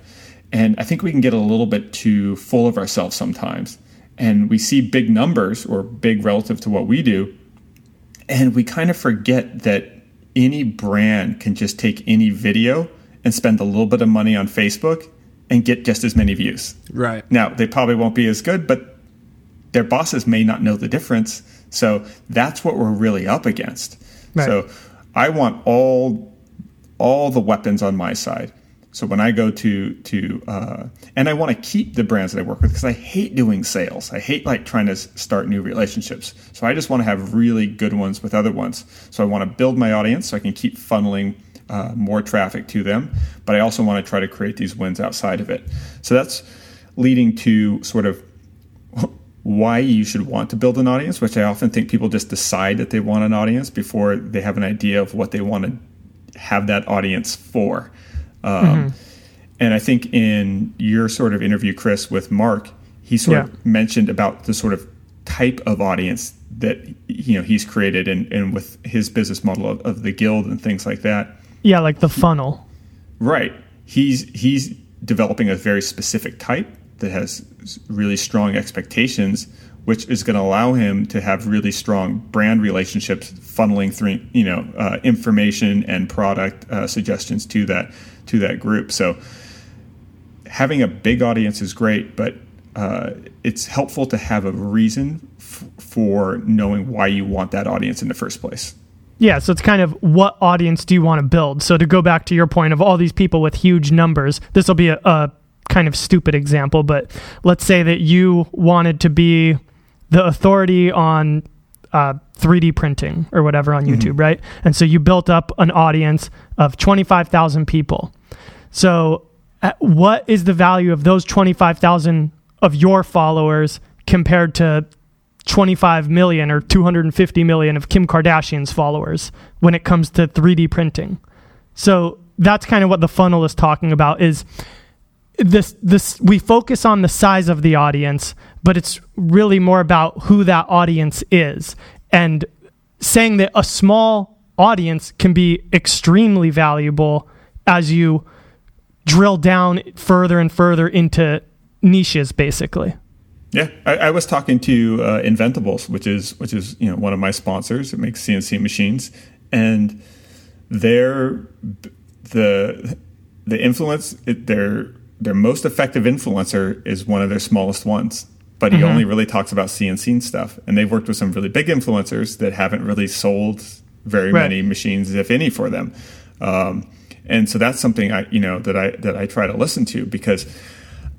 And I think we can get a little bit too full of ourselves sometimes. And we see big numbers or big relative to what we do. And we kind of forget that any brand can just take any video and spend a little bit of money on Facebook and get just as many views. Right. Now, they probably won't be as good, but their bosses may not know the difference. So that's what we're really up against. Right. So I want all all the weapons on my side. So when I go to to uh, and I want to keep the brands that I work with because I hate doing sales. I hate like trying to start new relationships. So I just want to have really good ones with other ones. So I want to build my audience so I can keep funneling uh, more traffic to them. But I also want to try to create these wins outside of it. So that's leading to sort of why you should want to build an audience, which I often think people just decide that they want an audience before they have an idea of what they want to have that audience for. Um, mm-hmm. And I think in your sort of interview, Chris, with Marc, he sort yeah. of mentioned about the sort of type of audience that you know he's created and, and with his business model of, of the guild and things like that. Yeah, like the funnel. Right. He's he's developing a very specific type that has really strong expectations, which is going to allow him to have really strong brand relationships, funneling through you know uh, information and product uh, suggestions to that to that group. So having a big audience is great, but uh, it's helpful to have a reason f- for knowing why you want that audience in the first place. Yeah, so it's kind of what audience do you want to build? So to go back to your point of all these people with huge numbers, this will be a, a kind of stupid example, but let's say that you wanted to be the authority on uh, 3D printing or whatever on mm-hmm. YouTube, right? And so you built up an audience of 25,000 people. So, what is the value of those 25,000 of your followers compared to 25 million or 250 million of Kim Kardashian's followers when it comes to 3D printing? So, that's kind of what the funnel is talking about is this this we focus on the size of the audience, but it's really more about who that audience is and saying that a small audience can be extremely valuable as you drill down further and further into niches basically yeah i, I was talking to uh, inventables which is which is you know one of my sponsors it makes cnc machines and they're the the influence it, they're their most effective influencer is one of their smallest ones but he mm-hmm. only really talks about CNC stuff. And they've worked with some really big influencers that haven't really sold very right. many machines, if any, for them. Um, and so that's something I, you know, that I that I try to listen to because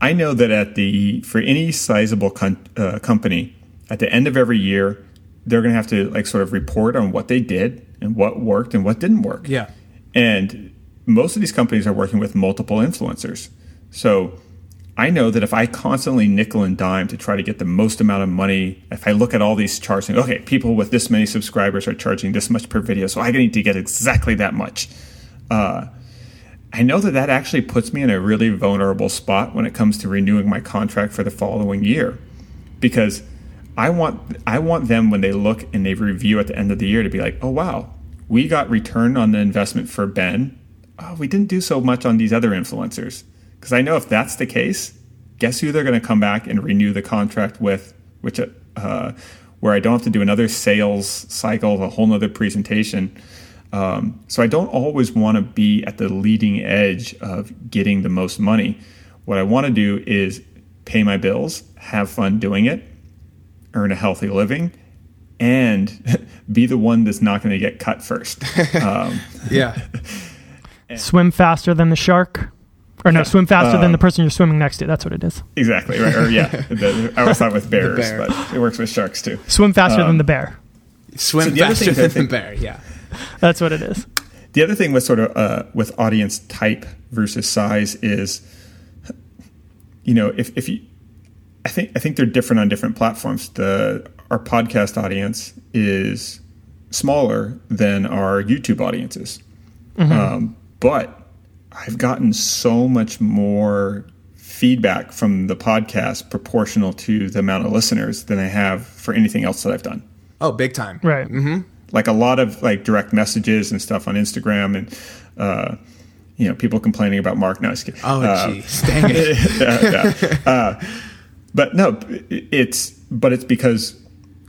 I know that at the for any sizable con- uh, company, at the end of every year, they're going to have to like sort of report on what they did and what worked and what didn't work. Yeah. And most of these companies are working with multiple influencers. So I know that if I constantly nickel and dime to try to get the most amount of money, if I look at all these charts and okay, people with this many subscribers are charging this much per video, so I need to get exactly that much. Uh, I know that that actually puts me in a really vulnerable spot when it comes to renewing my contract for the following year, because I want I want them when they look and they review at the end of the year to be like, oh wow, we got return on the investment for Ben. Oh, we didn't do so much on these other influencers because I know if that's the case, guess who they're going to come back and renew the contract with, which uh, where I don't have to do another sales cycle, a whole nother presentation. Um, so I don't always want to be at the leading edge of getting the most money. What I want to do is pay my bills, have fun doing it, earn a healthy living, and be the one that's not going to get cut first. Um, yeah. Swim faster than the shark. Or no, swim faster um, than the um, person you're swimming next to. That's what it is. Exactly. Right. Or yeah, the, I always thought with bears, bear. but it works with sharks too. Swim faster um, than the bear. Swim so the faster than the bear. Yeah. That's what it is. the other thing with sort of uh, with audience type versus size is, you know, if if you, I think I think they're different on different platforms. The our podcast audience is smaller than our YouTube audiences, um, but I've gotten so much more feedback from the podcast proportional to the amount of listeners than I have for anything else that I've done. Oh, big time. Right. Like a lot of like direct messages and stuff on Instagram and uh, you know people complaining about Mark. No, I was kidding. Oh, Uh. Dang it. yeah. Uh, but no, it's but it's because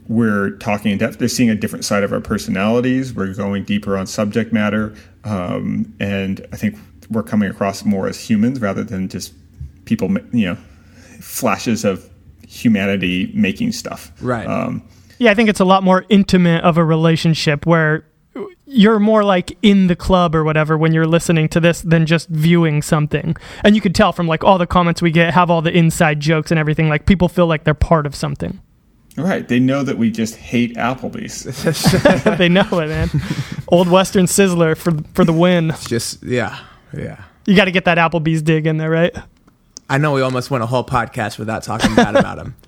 we're talking in depth. They're seeing a different side of our personalities. We're going deeper on subject matter, um, and I think we're coming across more as humans rather than just people. You know, flashes of humanity making stuff. Right. Um, Yeah, I think it's a lot more intimate of a relationship where you're more like in the club or whatever when you're listening to this than just viewing something. And you could tell from like all the comments we get have all the inside jokes and everything like people feel like they're part of something. right. They know that we just hate Applebee's. they know it, man. Old Western Sizzler for for the win. It's just, yeah. Yeah. You got to get that Applebee's dig in there, right? I know we almost went a whole podcast without talking bad about him.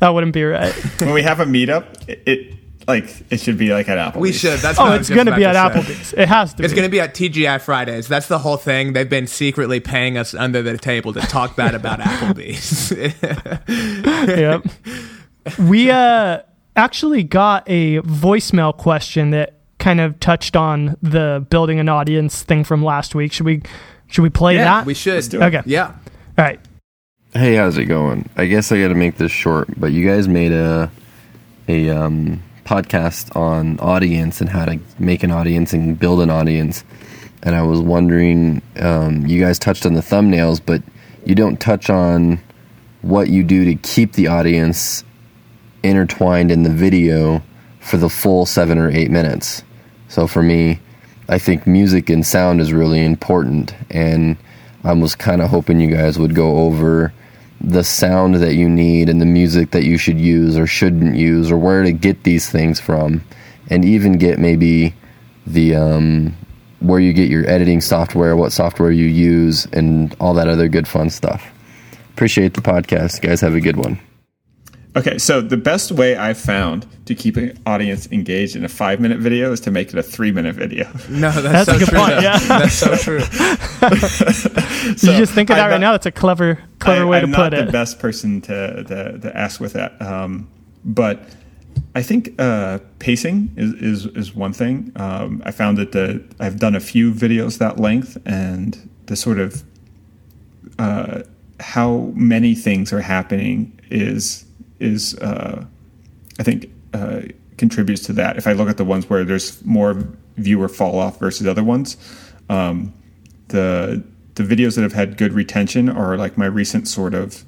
That wouldn't be right. when we have a meetup, it, it like it should be like at Applebee's. We should. That's Oh, what it's going to be at say. Applebee's. It has to It's be. going to be at TGI Fridays. That's the whole thing. They've been secretly paying us under the table to talk bad about Applebee's. yep. We uh actually got a voicemail question that kind of touched on the building an audience thing from last week. Should we should we play Yeah, that? we should. do it. Okay. Yeah. All right. Hey, how's it going? I guess I got to make this short, but you guys made a a um, podcast on audience and how to make an audience and build an audience. And I was wondering, um, you guys touched on the thumbnails, but you don't touch on what you do to keep the audience intertwined in the video for the full seven or eight minutes. So for me, I think music and sound is really important, and I was kind of hoping you guys would go over the sound that you need and the music that you should use or shouldn't use, or where to get these things from, and even get maybe the um, where you get your editing software, what software you use, and all that other good fun stuff. Appreciate the podcast, guys. Have a good one. Okay, so the best way I've found to keep an audience engaged in a five minute video is to make it a three minute video. No, that's, That's so a good true. point, though. yeah. That's so true. you just think of that I'm right not- now. That's a clever clever I, way I'm to put it. not the best person to, to, to ask with that. Um, but I think uh, pacing is, is, is one thing. Um, I found that the I've done a few videos that length, and the sort of uh, how many things are happening is is uh, I think uh, contributes to that. If I look at the ones where there's more viewer fall off versus other ones, um, the the videos that have had good retention are like my recent sort of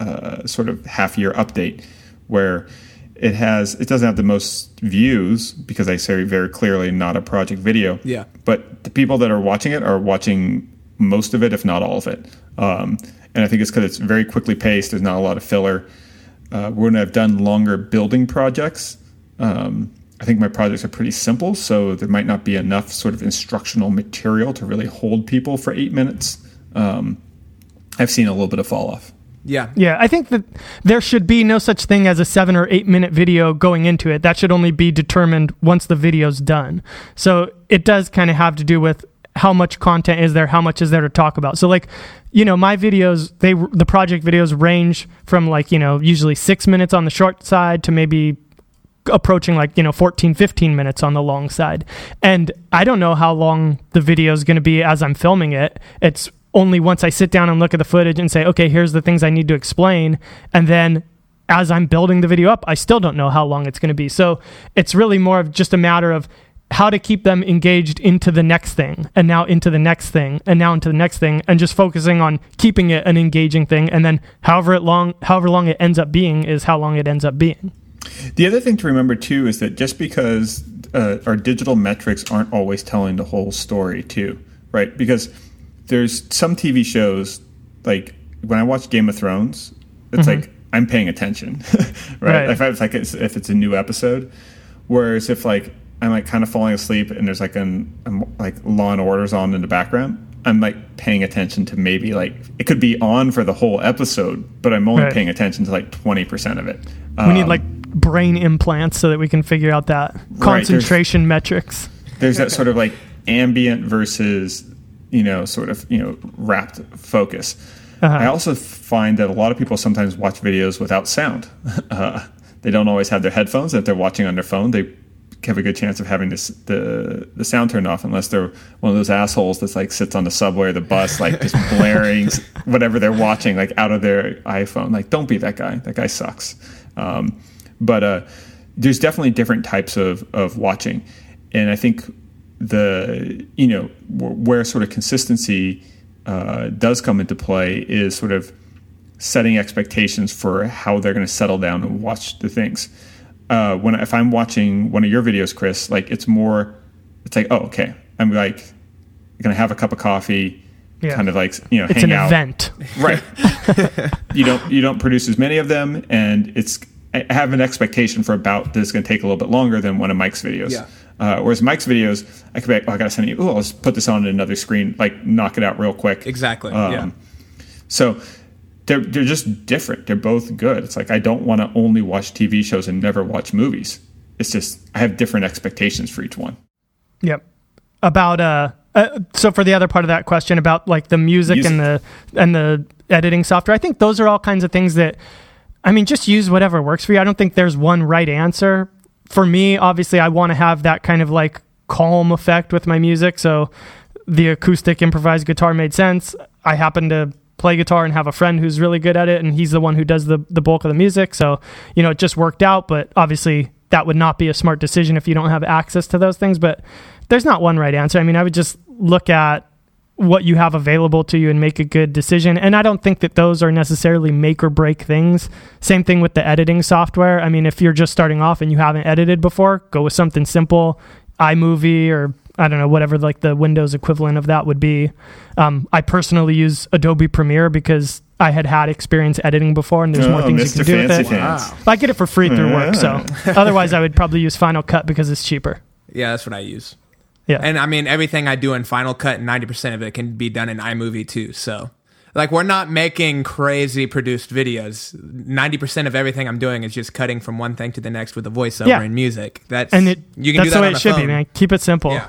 uh, sort of half year update where it has it doesn't have the most views because I say very clearly not a project video. Yeah. But the people that are watching it are watching most of it, if not all of it. Um, and I think it's because it's very quickly paced. There's not a lot of filler. Uh, when I've done longer building projects, um, I think my projects are pretty simple, so there might not be enough sort of instructional material to really hold people for eight minutes. Um, I've seen a little bit of fall off. Yeah. Yeah, I think that there should be no such thing as a seven or eight minute video going into it. That should only be determined once the video's done. So it does kind of have to do with how much content is there, how much is there to talk about. So like, you know, my videos, they the project videos range from like, you know, usually 6 minutes on the short side to maybe approaching like, you know, 14 15 minutes on the long side. And I don't know how long the video is going to be as I'm filming it. It's only once I sit down and look at the footage and say, okay, here's the things I need to explain. And then as I'm building the video up, I still don't know how long it's going to be. So it's really more of just a matter of how to keep them engaged into the next thing and now into the next thing and now into the next thing and just focusing on keeping it an engaging thing and then however it long however long it ends up being is how long it ends up being. The other thing to remember too is that just because uh, our digital metrics aren't always telling the whole story too, right? Because there's some TV shows like when I watch Game of Thrones, it's like I'm paying attention, right? Right. If it's like it's, if it's a new episode, whereas if like I'm like kind of falling asleep and there's like an, um, like Law and Order's on in the background, I'm like paying attention to maybe like it could be on for the whole episode, but I'm only Right. paying attention to like 20% of it. we need Um, like brain implants so that we can figure out that there's- concentration metrics. there's that sort of like ambient versus you know sort of you know rapt focus Uh-huh. i also find that a lot of people sometimes watch videos without sound uh, they don't always have their headphones if they're watching on their phone they have a good chance of having this the the sound turned off unless they're one of those assholes that's like sits on the subway or the bus like just blaring whatever they're watching like out of their iphone. Like don't be that guy. That guy sucks. Um, but uh, there's definitely different types of of watching. And i think the you know where sort of consistency uh, does come into play is sort of setting expectations for how they're going to settle down and watch the things. Uh, when if I'm watching one of your videos, Chris, like it's more, it's like oh okay, I'm like going to have a cup of coffee, Yeah. kind of like you know It's hang an out, event. right? you don't you don't produce as many of them, and it's I have an expectation for about this is going to take a little bit longer than one of Mike's videos. Yeah. Uh, whereas Mike's videos, I could be like, oh, I got to send you. Oh, let's put this on another screen, like knock it out real quick. Exactly. Um, yeah. So they're they're just different. They're both good. It's like I don't want to only watch TV shows and never watch movies. It's just I have different expectations for each one. Yep. About uh, uh so for the other part of that question about like the music, Music. and the and the editing software, I think those are all kinds of things that I mean just use whatever works for you. I don't think there's one right answer. For me, obviously I want to have that kind of like calm effect with my music, so the acoustic improvised guitar made sense. I happen to play guitar and have a friend who's really good at it and he's the one who does the the bulk of the music. So, you know, it just worked out, but obviously that would not be a smart decision if you don't have access to those things, but there's not one right answer. I mean, I would just look at what you have available to you and make a good decision. And I don't think that those are necessarily make or break things. Same thing with the editing software. I mean, if you're just starting off and you haven't edited before, go with something simple, iMovie or I don't know, whatever like the Windows equivalent of that would be. Um, I personally use Adobe Premiere because I had had experience editing before and there's more Oh, things Mr. you can do Fancy with it. Pants. I get it for free through work, so otherwise I would probably use Final Cut because it's cheaper. Yeah, that's what I use. Yeah. And I mean, everything I do in Final Cut, 90% of it can be done in iMovie too. So, like, we're not making crazy produced videos. 90% of everything I'm doing is just cutting from one thing to the next with a voiceover Yeah. and music. That's, and it you can that's do that the way it should be, man. Keep it simple. Yeah.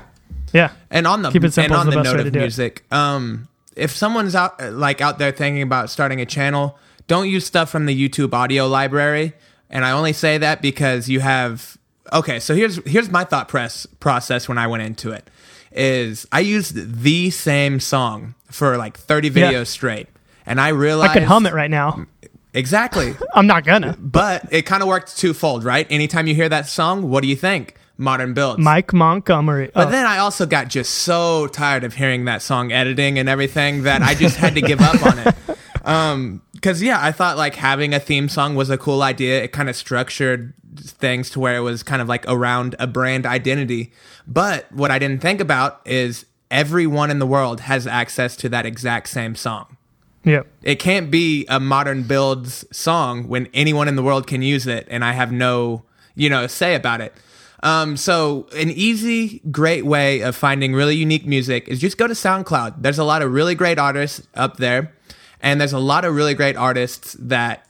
Yeah. And on the Keep it simple and on the the note of music, um, if someone's out like out there thinking about starting a channel, don't use stuff from the YouTube audio library. And I only say that because you have okay. So here's here's my thought press process when I went into it is I used the same song for like 30 videos Yeah. straight, and I realized I could hum it right now. exactly. I'm not gonna. but it kind of worked twofold, right? Anytime you hear that song, what do you think? Modern builds. Mike Montgomery. But Oh, then I also got just so tired of hearing that song editing and everything that I just had to give up on it. Um, cause yeah, I thought like having a theme song was a cool idea. It kind of structured things to where it was kind of like around a brand identity. But what I didn't think about is everyone in the world has access to that exact same song. yeah. It can't be a modern builds song when anyone in the world can use it and I have no, you know, say about it. Um, so an easy, great way of finding really unique music is just go to SoundCloud. There's a lot of really great artists up there, and there's a lot of really great artists that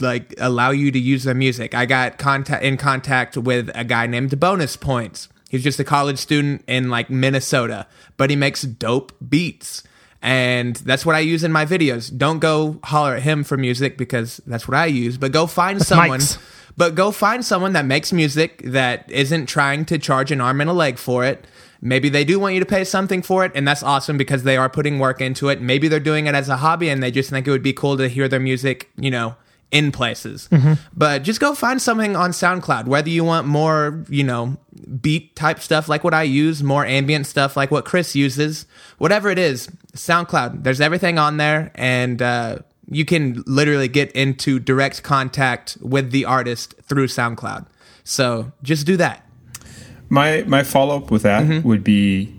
like allow you to use their music. I got contact in contact with a guy named Bonus Points. He's just a college student in like Minnesota, but he makes dope beats. And that's what I use in my videos. Don't go holler at him for music because that's what I use, but go find someone Mike's. but go find someone that makes music that isn't trying to charge an arm and a leg for it. Maybe they do want you to pay something for it, and that's awesome because they are putting work into it. Maybe they're doing it as a hobby and they just think it would be cool to hear their music, you know, in places. But just go find something on SoundCloud, whether you want more, you know, beat type stuff like what I use, more ambient stuff like what Chris uses, whatever it is, SoundCloud. There's everything on there, and uh, you can literally get into direct contact with the artist through SoundCloud. So just do that. My my follow up with that Mm-hmm. would be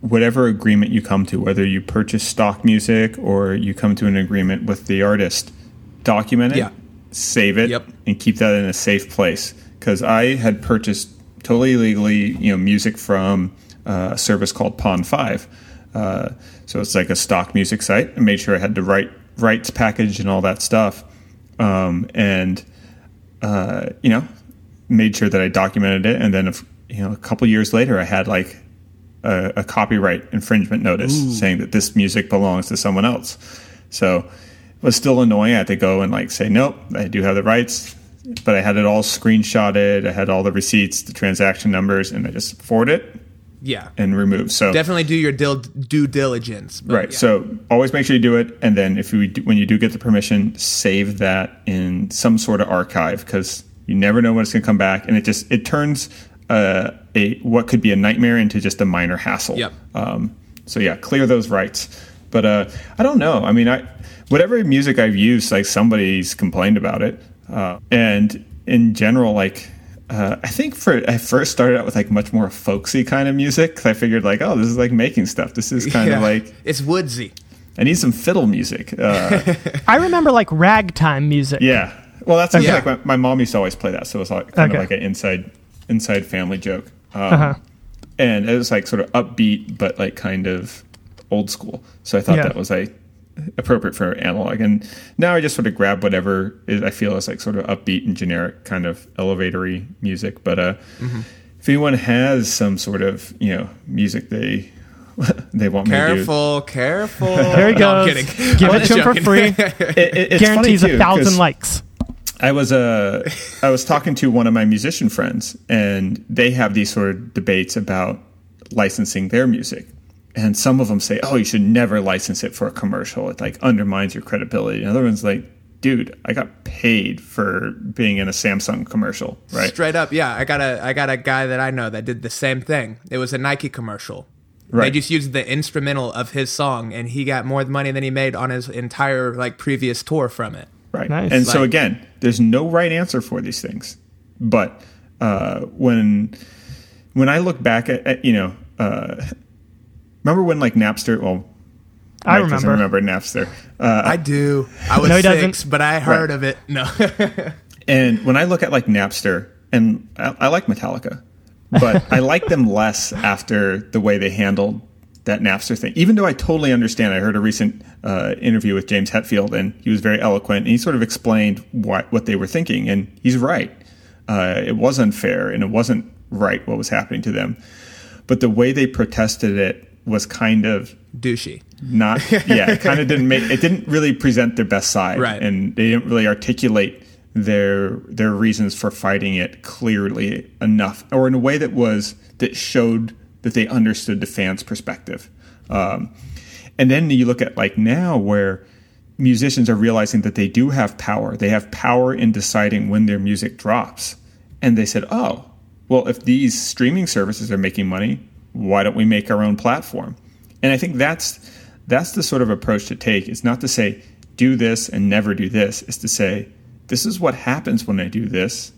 whatever agreement you come to, whether you purchase stock music or you come to an agreement with the artist, document it, Yeah. save it, Yep. and keep that in a safe place. Because I had purchased totally illegally, you know, music from uh, a service called Pond5. Uh, so it's like a stock music site. I made sure I had the right rights package and all that stuff. Um, and, uh, you know, made sure that I documented it. And then, if, you know, a couple years later, I had like a, a copyright infringement notice Ooh. saying that this music belongs to someone else. So it was still annoying. I had to go and like say, nope, I do have the rights. But I had it all screenshotted. I had all the receipts, the transaction numbers, and I just forwarded it yeah and remove so definitely do your dil- due diligence right yeah. so always make sure you do it and then if you do, when you do get the permission save that in some sort of archive because you never know when it's going to come back and it just it turns uh, a what could be a nightmare into just a minor hassle. Yep. Um, so yeah clear those rights. But uh, i don't know. I mean i whatever music i've used like somebody's complained about it. Uh, and in general like uh, I think for I first started out with like much more folksy kind of music because I figured like oh this is like making stuff. This is kind yeah, of like it's woodsy. I need some fiddle music uh, I remember like ragtime music. Yeah well that's okay. like my, my, mom used to always play that so it was like, kind okay. of like an inside inside family joke um, uh-huh. and it was like sort of upbeat but like kind of old school so I thought yeah. that was like appropriate for analog. And now I just sort of grab whatever is, I feel is like sort of upbeat and generic kind of elevatory music. But uh, mm-hmm. if anyone has some sort of you know music they they want careful, me to careful, careful. There he goes. No, Give it to him for free. it, it, Guarantees too, a thousand likes. I was uh, I was talking to one of my musician friends, and they have these sort of debates about licensing their music and some of them say, "Oh, you should never license it for a commercial. It like undermines your credibility." And other ones like, "Dude, I got paid for being in a Samsung commercial." Right? Straight up, yeah. I got a I got a guy that I know that did the same thing. It was a Nike commercial. Right. They just used the instrumental of his song, and he got more money than he made on his entire like previous tour from it. Right. Nice. And like, so again, there's no right answer for these things, but uh, when when I look back at, at you know. Uh, Remember when like Napster? Well, I Mike remember. remember Napster. Uh, I do. I was no, six, but I heard right. of it. No. and when I look at like Napster, and I, I like Metallica, but I like them less after the way they handled that Napster thing. Even though I totally understand, I heard a recent uh, interview with James Hetfield, and he was very eloquent, and he sort of explained what what they were thinking, and he's right. Uh, it was unfair, and it wasn't right what was happening to them. But the way they protested it was kind of douchey. Not yeah, it kind of didn't make it didn't really present their best side, right? And they didn't really articulate their their reasons for fighting it clearly enough, or in a way that was that showed that they understood the fans' perspective. Um, and then you look at like now where musicians are realizing that they do have power. They have power in deciding when their music drops. And they said, "Oh, well, if these streaming services are making money, why don't we make our own platform? And I think that's that's the sort of approach to take. It's not to say do this and never do this. It's to say this is what happens when I do this.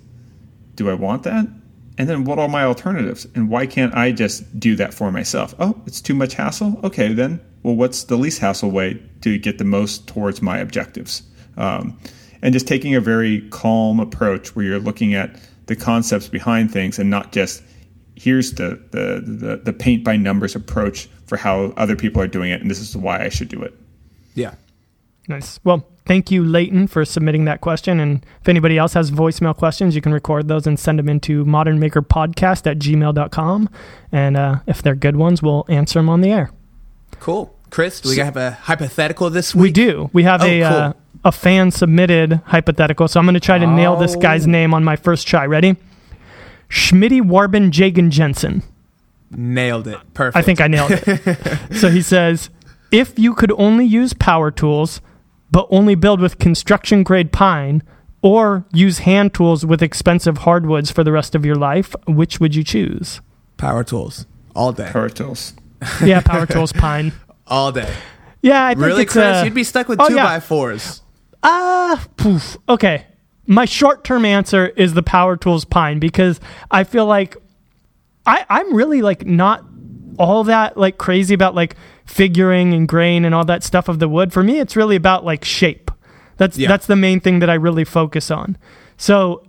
Do I want that? And then what are my alternatives? And why can't I just do that for myself? Oh, it's too much hassle. Okay, then. Well, what's the least hassle way to get the most towards my objectives? Um, and just taking a very calm approach where you're looking at the concepts behind things and not just here's the, the, the, the paint by numbers approach for how other people are doing it, and this is why I should do it. Yeah. Nice. Well, thank you, Leighton, for submitting that question. And if anybody else has voicemail questions, you can record those and send them into modernmakerpodcast at gmail.com. And uh, if they're good ones, we'll answer them on the air. Cool. Chris, do we so, have a hypothetical this week? We do. We have oh, a, cool. uh, a fan submitted hypothetical. So I'm going to try to oh. nail this guy's oh. name on my first try. Ready? Schmitty Warben Jagen Jensen. Nailed it. Perfect. I think I nailed it. so he says, if you could only use power tools, but only build with construction grade pine, or use hand tools with expensive hardwoods for the rest of your life, which would you choose? Power tools. All day. Power tools. yeah, power tools, pine. All day. Yeah, I think really, it's, Chris. Uh, you'd be stuck with oh, two yeah. by fours. Ah, uh, poof. Okay, my short term answer is the Power Tools Pine because I feel like I, I'm really like not all that like crazy about like figuring and grain and all that stuff of the wood. For me, it's really about like shape. That's yeah. that's the main thing that I really focus on. So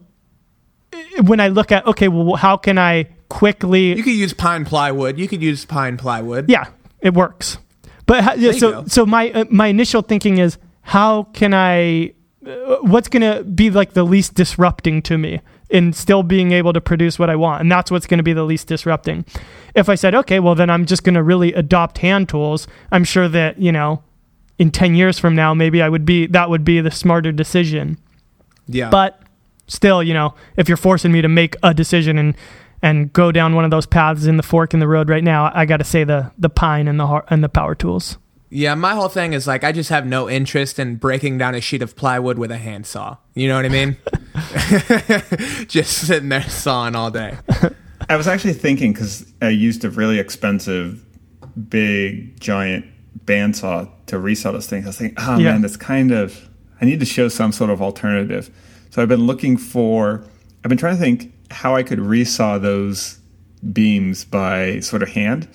when I look at okay, well, how can I quickly? You could use pine plywood. You could use pine plywood. yeah, it works. But how, so so my uh, my initial thinking is how can I? Uh, what's gonna be like the least disrupting to me in still being able to produce what I want, and that's what's gonna be the least disrupting. If I said okay, well then I'm just gonna really adopt hand tools. I'm sure that you know, in ten years from now, maybe I would be that would be the smarter decision. Yeah. But still, you know, if you're forcing me to make a decision and and go down one of those paths in the fork in the road right now, I got to say the the pine and the and the power tools. Yeah, my whole thing is like I just have no interest in breaking down a sheet of plywood with a handsaw. You know what I mean? just sitting there sawing all day. I was actually thinking because I used a really expensive, big, giant bandsaw to resaw this thing. I was thinking, oh Yeah. man, that's kind of. I need to show some sort of alternative. So I've been looking for. I've been trying to think how I could resaw those beams by sort of hand.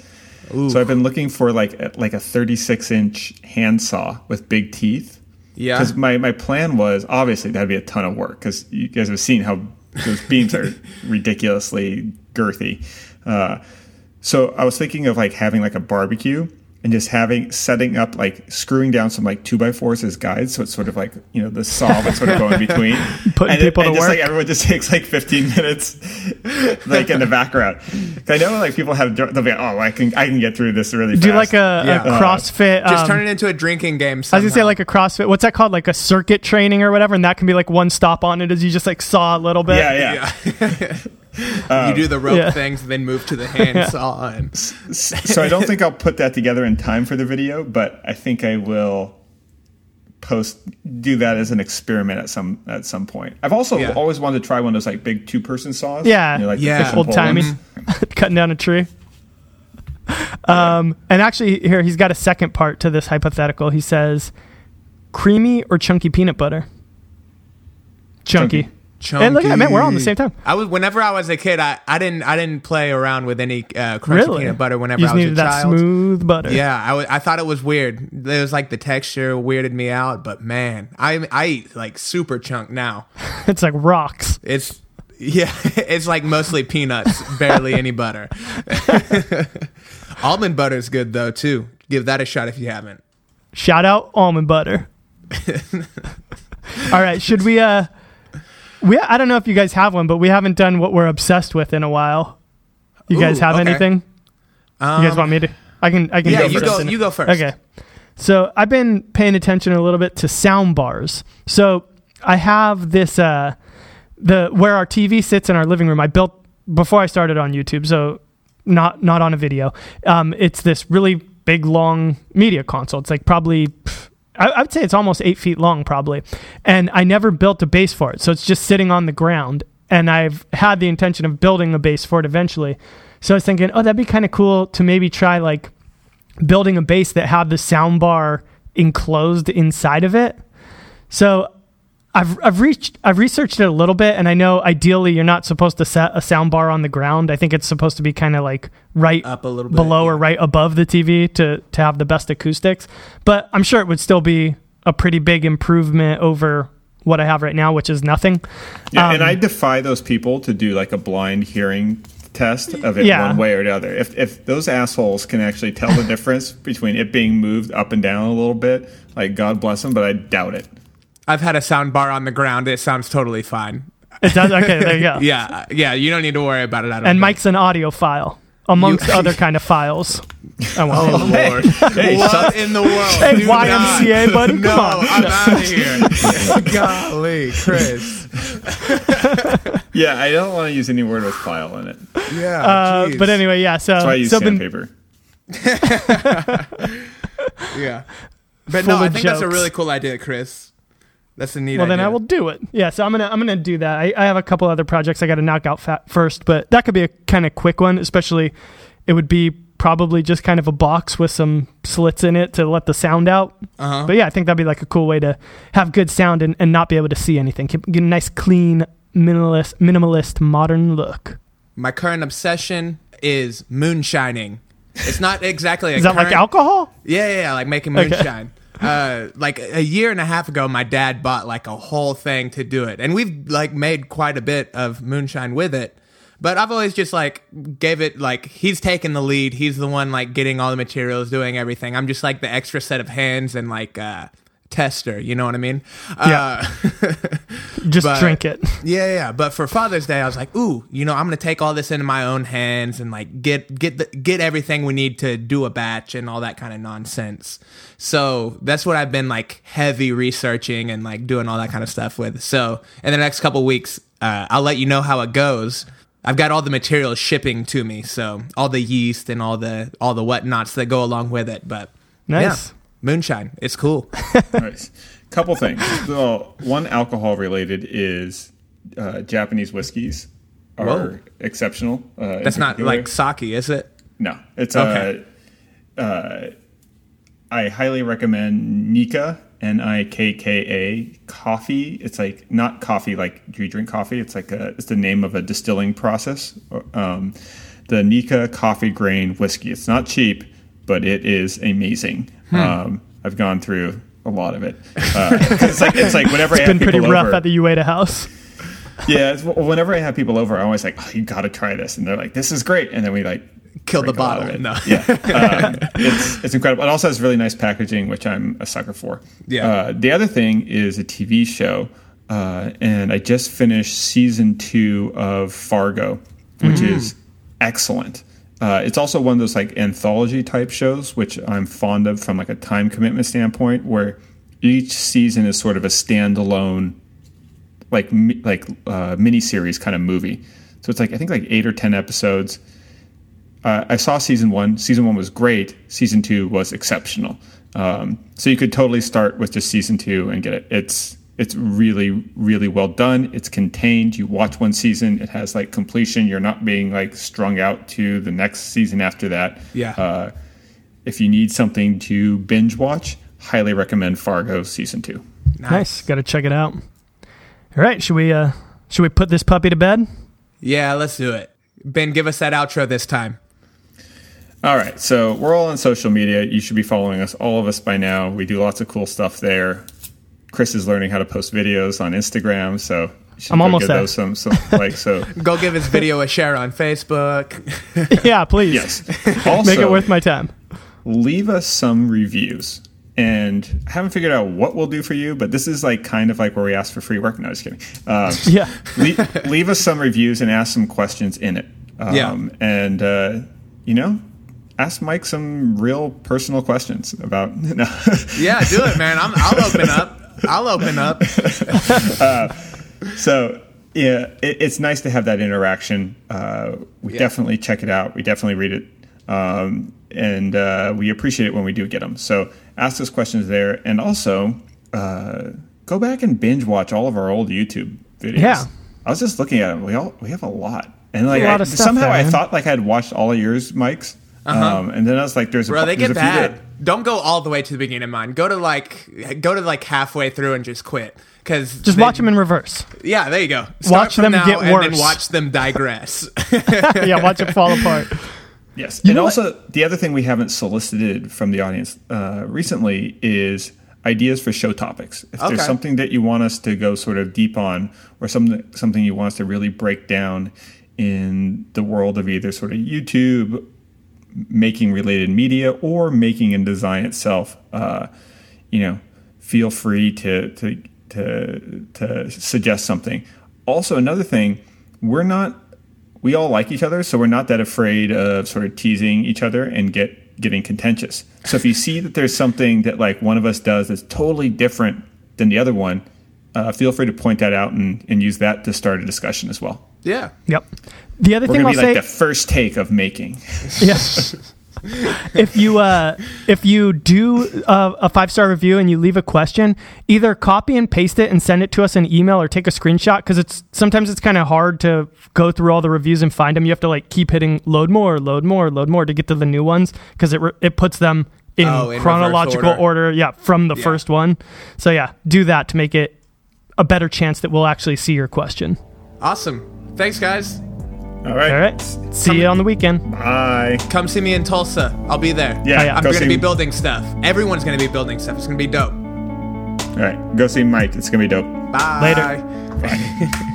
So I've been looking for like a- like a 36 inch handsaw with big teeth. Yeah. Because my, my plan was obviously that'd be a ton of work because you guys have seen how those beams are ridiculously girthy. Uh, so I was thinking of like having like a barbecue and just having setting up like screwing down some like two by fours as guides, so it's sort of like you know the saw would sort of go in between. Putting and people and to just, work. Like everyone just takes like 15 minutes, like in the background. I know like people have they'll be like, oh I can I can get through this really. Fast. Do fast. like a, Yeah. a CrossFit. Just um, turn it into a drinking game. I was gonna say like a CrossFit. What's that called? Like a circuit training or whatever, and that can be like one stop on it as you just like saw a little bit. Yeah, yeah yeah. you do the rope yeah. things, then move to the handsaw. And so I don't think I'll put that together in time for the video, but I think I will post do that as an experiment at some at some point. I've also Yeah. always wanted to try one of those like big two person saws. Yeah. You know, like the Yeah. push and Old pull timey, cutting down a tree. Um, and actually, here he's got a second part to this hypothetical. He says, "Creamy or chunky peanut butter?" Chunky. Chunky. And look at man, we're all on the same time. I was whenever I was a kid, I, I didn't I didn't play around with any uh, crunchy Really? peanut butter whenever you I was needed a that child. smooth butter. Yeah, I wa- I thought it was weird. It was like the texture weirded me out, but man, I I eat like super chunk now. it's like rocks. It's yeah, it's like mostly peanuts, barely any butter. Almond butter is good though too. Give that a shot if you haven't. Shout out almond butter. All right, should we? Uh, we I don't know if you guys have one, but we haven't done what we're obsessed with in a while. You guys have okay. anything? you guys want me to? I can. I can. Yeah, go you go. You go first. Okay. So I've been paying attention a little bit to sound bars. So I have this uh the where our TV sits in our living room. I built before I started on YouTube, so not not on a video. Um, it's this really big long media console. It's like probably pff, I, I would say it's almost eight feet long, probably. And I never built a base for it, so it's just sitting on the ground. And I've had the intention of building a base for it eventually. So I was thinking, oh, that'd be kind of cool to maybe try like building a base that had the sound bar enclosed inside of it. So I've I've reached I've researched it a little bit, and I know ideally you're not supposed to set a sound bar on the ground. I think it's supposed to be kind of like right Up a little bit, below or right above the TV to to have the best acoustics. But I'm sure it would still be a pretty big improvement over what I have right now, which is nothing. Yeah, and Um, I defy those people to do like a blind hearing test of it Yeah. one way or the other. If if those assholes can actually tell the difference between it being moved up and down a little bit, like God bless them, but I doubt it. I've had a sound bar on the ground. It sounds totally fine. It does okay. There you go. Yeah, uh, yeah. You don't need to worry about it. I don't. And think. Mike's an audiophile amongst You- other kind of files. I won't Oh say. Lord! Hey, what in the world? Hey, Do YMCA, not. buddy, No, come on. I'm out of here. Golly, Chris. Yeah, I don't want to use any word with file in it. Yeah. Uh, but anyway, yeah. So, That's why I use so been- sandpaper. Yeah. But Full no, I of think that's a really cool idea, Chris. That's a neat well, idea. then I will do it. Yeah. So I'm gonna I'm gonna do that. I, I have a couple other projects I got to knock out fa- first, but that could be a kind of quick one. Especially, it would be probably just kind of a box with some slits in it to let the sound out. Uh-huh. But yeah, I think that'd be like a cool way to have good sound and, and not be able to see anything. Get a nice, clean, minimalist, minimalist, modern look. My current obsession is moonshining. It's not exactly a Is that like alcohol? Yeah, yeah, yeah, like making Okay. Uh, like a year and a half ago, my dad bought like a whole thing to do it, and we've like made quite a bit of moonshine with it. But I've always just like gave it like he's taking the lead. He's the one like getting all the materials, doing everything. I'm just like the extra set of hands and like uh, tester. You know what I mean? Yeah. Uh, Just But- drink it. Yeah, yeah. But for Father's Day, I was like, ooh, you know, I'm gonna take all this into my own hands and like get get the, get everything we need to do a batch and all that kind of nonsense. So that's what I've been like heavy researching and like doing all that kind of stuff with. So in the next couple weeks, uh, I'll let you know how it goes. I've got all the materials shipping to me, so all the yeast and all the all the whatnots that go along with it. But Nice. yeah, moonshine, it's cool. nice. Couple things. Well, one alcohol related is uh, Japanese whiskeys are Whoa. exceptional. Uh, That's not like sake, is it? no. It's Okay. uh, uh, I highly recommend Nikka N I K K A Coffey. It's like not coffee like do you drink coffee. It's like a, it's the name of a distilling process. Um, the Nikka Coffey grain whiskey. It's not cheap, but it is amazing. Hmm. Um, I've gone through a lot of it. Uh, 'cause it's like it's like whenever I It's have been pretty rough over, at the Ueda house. yeah. It's, whenever I have people over, I'm always like, oh, you got to try this, and they're like, this is great, and then we like Kill the drink a lot of bottle. it. No. Yeah, um, it's it's incredible. It also has really nice packaging, which I'm a sucker for. Yeah. Uh, the other thing is a TV show, uh, and I just finished season two of Fargo, which is excellent. Uh, it's also one of those like anthology type shows, which I'm fond of from like a time commitment standpoint, where each season is sort of a standalone like like uh, mini series kind of movie. So it's like I think like eight or ten episodes. Uh, I saw season one. Season one was great. Season two was exceptional. Um, so you could totally start with just season two and get it. It's it's really really well done. It's contained. You watch one season. It has like completion. You're not being like strung out to the next season after that. Yeah. Uh, if you need something to binge watch, highly recommend Fargo season two. Nice. Got to check it out. All right, should we uh should we put this puppy to bed? Yeah, let's do it. Ben, give us that outro this time. All right, so we're all on social media. You should be following us, all of us by now. We do lots of cool stuff there. Chris is learning how to post videos on Instagram, so I'm almost give there. some, some like so. Go give his video a share on Facebook. yeah, please. Yes. Also, Make it worth my time. leave us some reviews. And I haven't figured out what we'll do for you, but this is like kind of like where we ask for free work. No, just kidding. Um, Yeah. leave, leave us some reviews and ask some questions in it. Um, Yeah. And, uh, you know, ask Mike some real personal questions about. No. yeah, do it, man. I'm, I'll open up. I'll open up. so, yeah, it, it's nice to have that interaction. Uh, we Yeah. definitely check it out. We definitely read it. Um, and uh, we appreciate it when we do get them. So ask us questions there. And also, uh, go back and binge watch all of our old YouTube videos. Yeah. I was just looking at them. We all we have a lot, and like a lot I, of stuff somehow there, I thought like I had watched all of yours, Mike's, um, and then I was like, "There's a Bro, they there's get a few bad. that- Don't go all the way to the beginning of mine. Go to like go to like halfway through and just quit. Cause Just they- watch them in reverse. Yeah, there you go. Start Watch from them now get and then watch them digress. yeah, watch it fall apart. Yes, You and know what- also the other thing we haven't solicited from the audience uh, recently is ideas for show topics. If Okay. there's something that you want us to go sort of deep on, or something something you want us to really break down in the world of either sort of YouTube, making related media, or making and design itself, uh, you know, feel free to to to to suggest something. Also, another thing, we're not we all like each other, so we're not that afraid of sort of teasing each other and get getting contentious. So if you see that there's something that like one of us does that's totally different than the other one, uh, feel free to point that out and, and use that to start a discussion as well. yeah. Yep. The other We're thing gonna I'll be say, like the first take of making. yeah. if you uh, if you do uh, a five star review and you leave a question, either copy and paste it and send it to us in email or take a screenshot because it's sometimes it's kind of hard to go through all the reviews and find them. You have to like keep hitting load more, load more, load more to get to the new ones because it re- it puts them in, Oh, in chronological order. order. Yeah, from the Yeah. first one. So yeah, do that to make it a better chance that we'll actually see your question. Awesome. Thanks, guys. All right. All right. See you on the weekend. Bye. Come see me in Tulsa. I'll be there. Yeah. Oh, yeah. I'm go going to be building stuff. Everyone's going to be building stuff. It's going to be dope. All right. Go see Mike. It's gonna be dope. Bye. Later. Bye.